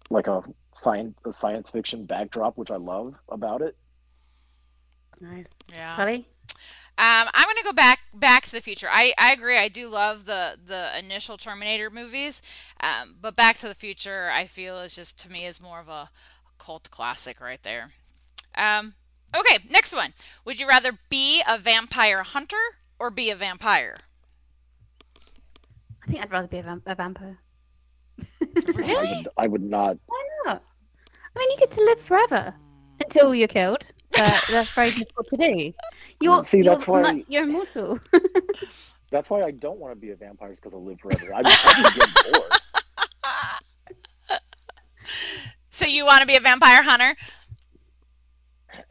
like a science a science fiction backdrop, which I love about it. Nice. yeah. Holly? Um, I'm gonna go back Back to the Future. I, I agree. I do love the the initial Terminator movies, um, but Back to the Future I feel is just to me is more of a cult classic right there. Um, okay, next one. Would you rather be a vampire hunter or be a vampire? I think I'd rather be a, vamp- a vampire. I Really? would, I would not. Why not? I mean, you get to live forever until you're killed. But that's very difficult to do. You're, See, you're, that's why- not- you're immortal. That's why I don't want to be a vampire, because I live forever. I, I just get bored. So you want to be a vampire hunter?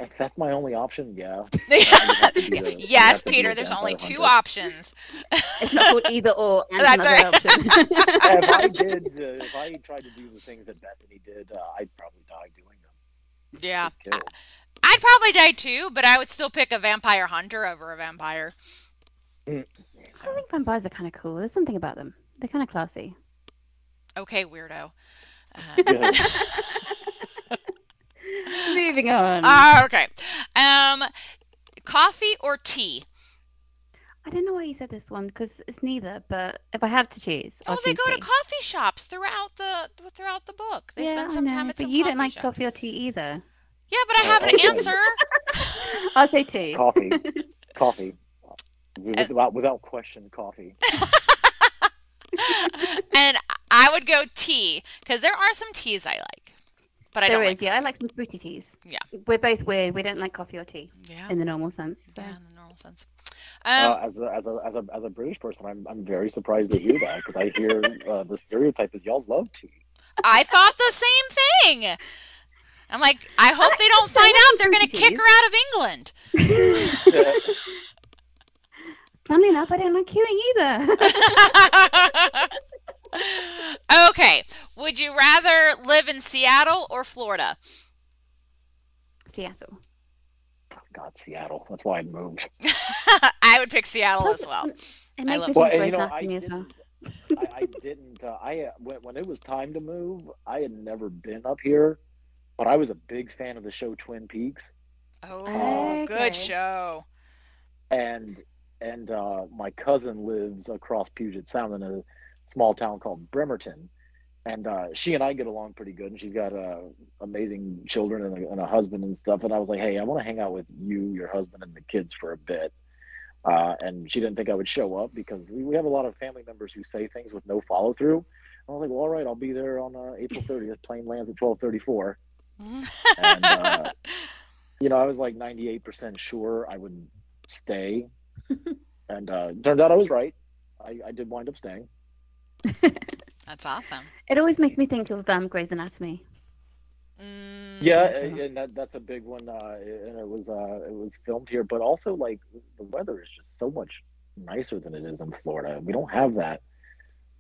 If that's my only option, yeah. would have to be the- yes, have to be Peter. There's vampire only two hunter. options. it's not called either or. And That's right. if I did, uh, if I tried to do the things that Bethany did, uh, I'd probably die doing them. Yeah. Kill. I'd probably die too, but I would still pick a vampire hunter over a vampire. I think vampires are kind of cool. There's something about them. They're kind of classy. Okay, weirdo. Uh, Yeah. Moving on. Ah, okay. Um, coffee or tea? I don't know why you said this one because it's neither. But if I have to choose, I'll Oh, they choose go to coffee shops throughout the throughout the book. They yeah, spend some time at but some But you don't like shops. coffee or tea either. Yeah, but I Uh, have an answer. I'll say tea. Coffee, coffee, without without question, coffee. and I would go tea because there are some teas I like, but I There don't is, like. yeah. I like some fruity teas. Yeah. We're both weird. We don't like coffee or tea Yeah, in the normal sense. So. yeah, in the normal sense. Um, uh, as a as a as a as a British person, I'm I'm very surprised to hear that because I hear uh, the stereotype is y'all love tea. I thought the same thing. I'm like, I hope they don't find out they're going to kick her out of England. Funny enough, I don't like queuing either. okay. Would you rather live in Seattle or Florida? Seattle. God, Seattle. That's why I moved. I would pick Seattle as well. It I makes love me Well, some you know, I Anatomy as well. didn't, I, I didn't. Uh, I uh, when when it was time to move, I had never been up here, but I was a big fan of the show Twin Peaks, Oh, Okay. good show. and and uh, my cousin lives across Puget Sound in a small town called Bremerton, and uh, she and I get along pretty good, and she's got uh, amazing children and a, and a husband and stuff. And I was like, hey, I want to hang out with you, your husband, and the kids for a bit. Uh, and she didn't think I would show up because we, we have a lot of family members who say things with no follow through. I was like, well, all right, I'll be there on uh, April 30th. Plane lands at 12:34. And, uh, You know, I was like 98% sure I would stay, and uh, turned out I was right. I, I did wind up staying. That's awesome. It always makes me think of um, Grey's Anatomy. Mm, Yeah, so- and and that that's a big one. Uh, and it was uh, it was filmed here, but also like the weather is just so much nicer than it is in Florida. We don't have that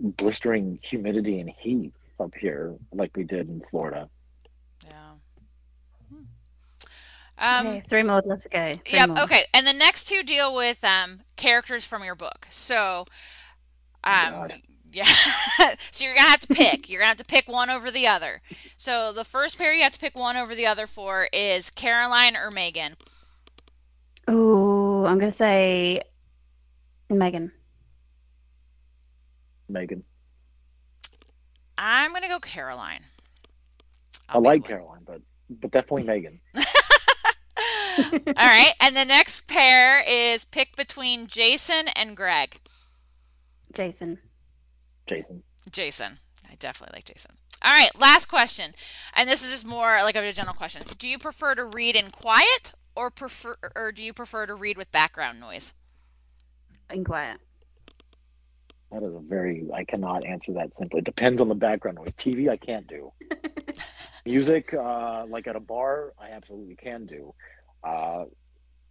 blistering humidity and heat up here like we did in Florida. Yeah. Hmm. Um, okay, three more left to go. Three Yep. more. Okay. And the next two deal with um, characters from your book. So, um, yeah. so you're gonna have to pick. You're gonna have to pick one over the other. So the first pair you have to pick one over the other for is Caroline or Megan. Oh, I'm gonna say Megan. Megan, I'm gonna go Caroline. I I'll be like Caroline, but but definitely Megan. one. All right. And the next pair is pick between Jason and Greg. Jason. Jason. Jason. I definitely like Jason. All right, last question. And this is just more like a general question. Do you prefer to read in quiet or prefer or do you prefer to read with background noise? In quiet. That is a very I cannot answer that simply. It depends on the background noise. TV I can't do. Music, uh, like at a bar, I absolutely can do. Uh,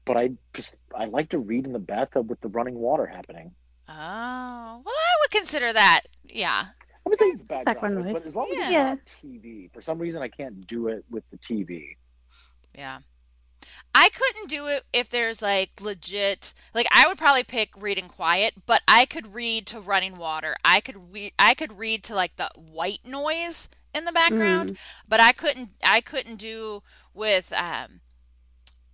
but I just I like to read in the bathtub with the running water happening. Oh, well, I would consider that. Yeah. I would say it's background, Background noise, noise. but as long as it's Yeah. not TV. For some reason, I can't do it with the TV. Yeah. I couldn't do it if there's like legit like I would probably pick reading quiet, but I could read to running water. I could read I could read to like the white noise in the background, Mm. but I couldn't I couldn't do with um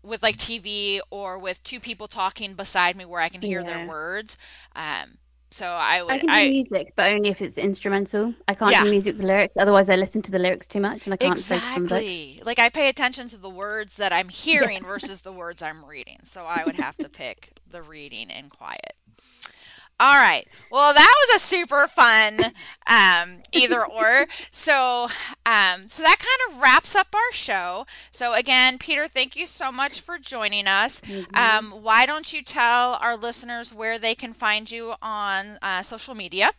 with like TV or with two people talking beside me where I can hear their words. Um so I would I can do music, but only if it's instrumental. I can't Yeah. do music with lyrics. Otherwise, I listen to the lyrics too much, and I can't focus on the book. Exactly. Like I pay attention to the words that I'm hearing versus the words I'm reading. So I would have to pick the reading in quiet. All right. Well, that was a super fun um, either or. So, um, so that kind of wraps up our show. So again, Peter, thank you so much for joining us. Mhm. Um, why don't you tell our listeners where they can find you on uh, social media?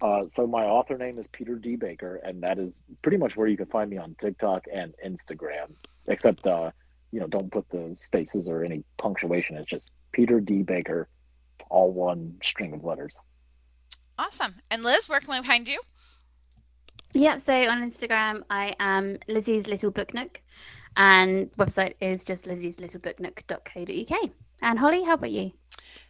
Uh, so my author name is Peter D. Baker, and that is pretty much where you can find me on TikTok and Instagram. Except, uh, you know, don't put the spaces or any punctuation. It's just Peter D. Baker, all one string of letters. Awesome. And Liz, where can we find you? Yeah, so on Instagram, I am Lizzie's Little Book Nook, and website is just Lizzie's Little Book lizzieslittlebooknook.co.uk. And Holly, how about you?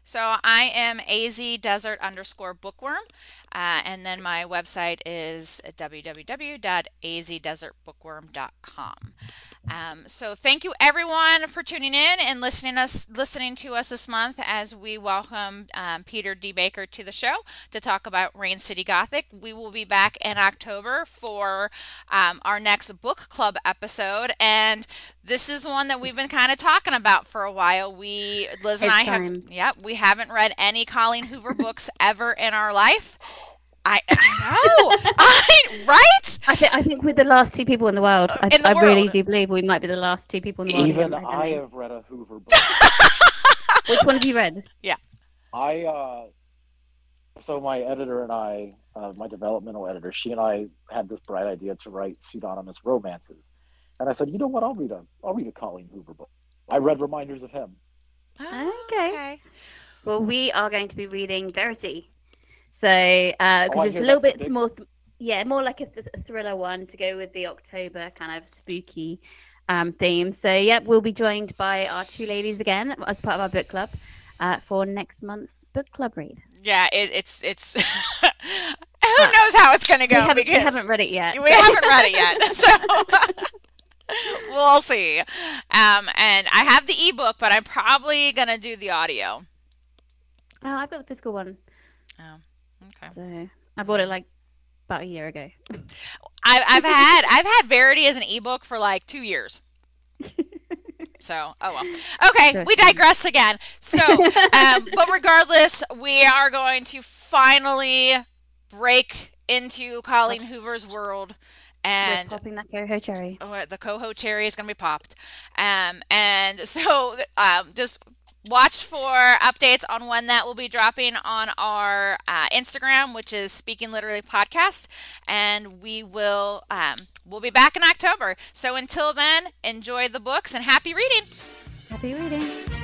So I am az desert underscore bookworm, uh, and then my website is www.azdesertbookworm.com. Um, so thank you everyone for tuning in and listening us listening to us this month as we welcome um, Peter D. Baker to the show to talk about Rain City Gothic. We will be back in October for um, our next book club episode, and this is one that we've been kind of talking about for a while. We Liz and It's I have time. yep we haven't read any Colleen Hoover books ever in our life. I, I know, I right. I think I think with the last two people in the world, I, In the I really do believe we might be the last two people in the world. who Even haven't I have read a Hoover book. Which one have you read? Yeah. I uh, so my editor and I, uh, my developmental editor, she and I had this bright idea to write pseudonymous romances, and I said, you know what, I'll read a, I'll read a Colleen Hoover book. I read Reminders of Him. Oh, Okay. Well, we are going to be reading Verity. So, because Oh, it's a little bit big- more, th- yeah, more like a, th- a thriller one to go with the October kind of spooky um, theme. So, yep, we'll be joined by our two ladies again as part of our book club uh, for next month's book club read. Yeah, it, it's it's. Who knows how it's going to we, go? haven't, we haven't read it yet. we so- haven't read it yet, so we'll see. Um, and I have the ebook, but I'm probably going to do the audio. Oh, I've got the physical one. Okay. So, I bought it like about a year ago. I've I've had I've had Verity as an ebook for like two years. So, oh well. Okay, we digress again. So, um, but regardless, we are going to finally break into Colleen Hoover's world, We're and popping that Coho cherry. the coho cherry is going to be popped. Um, and so, um, just watch for updates on when that will be dropping on our uh, Instagram, which is Speaking Literally Podcast, and we will um, we'll be back in October. So until then, enjoy the books and happy reading. Happy reading.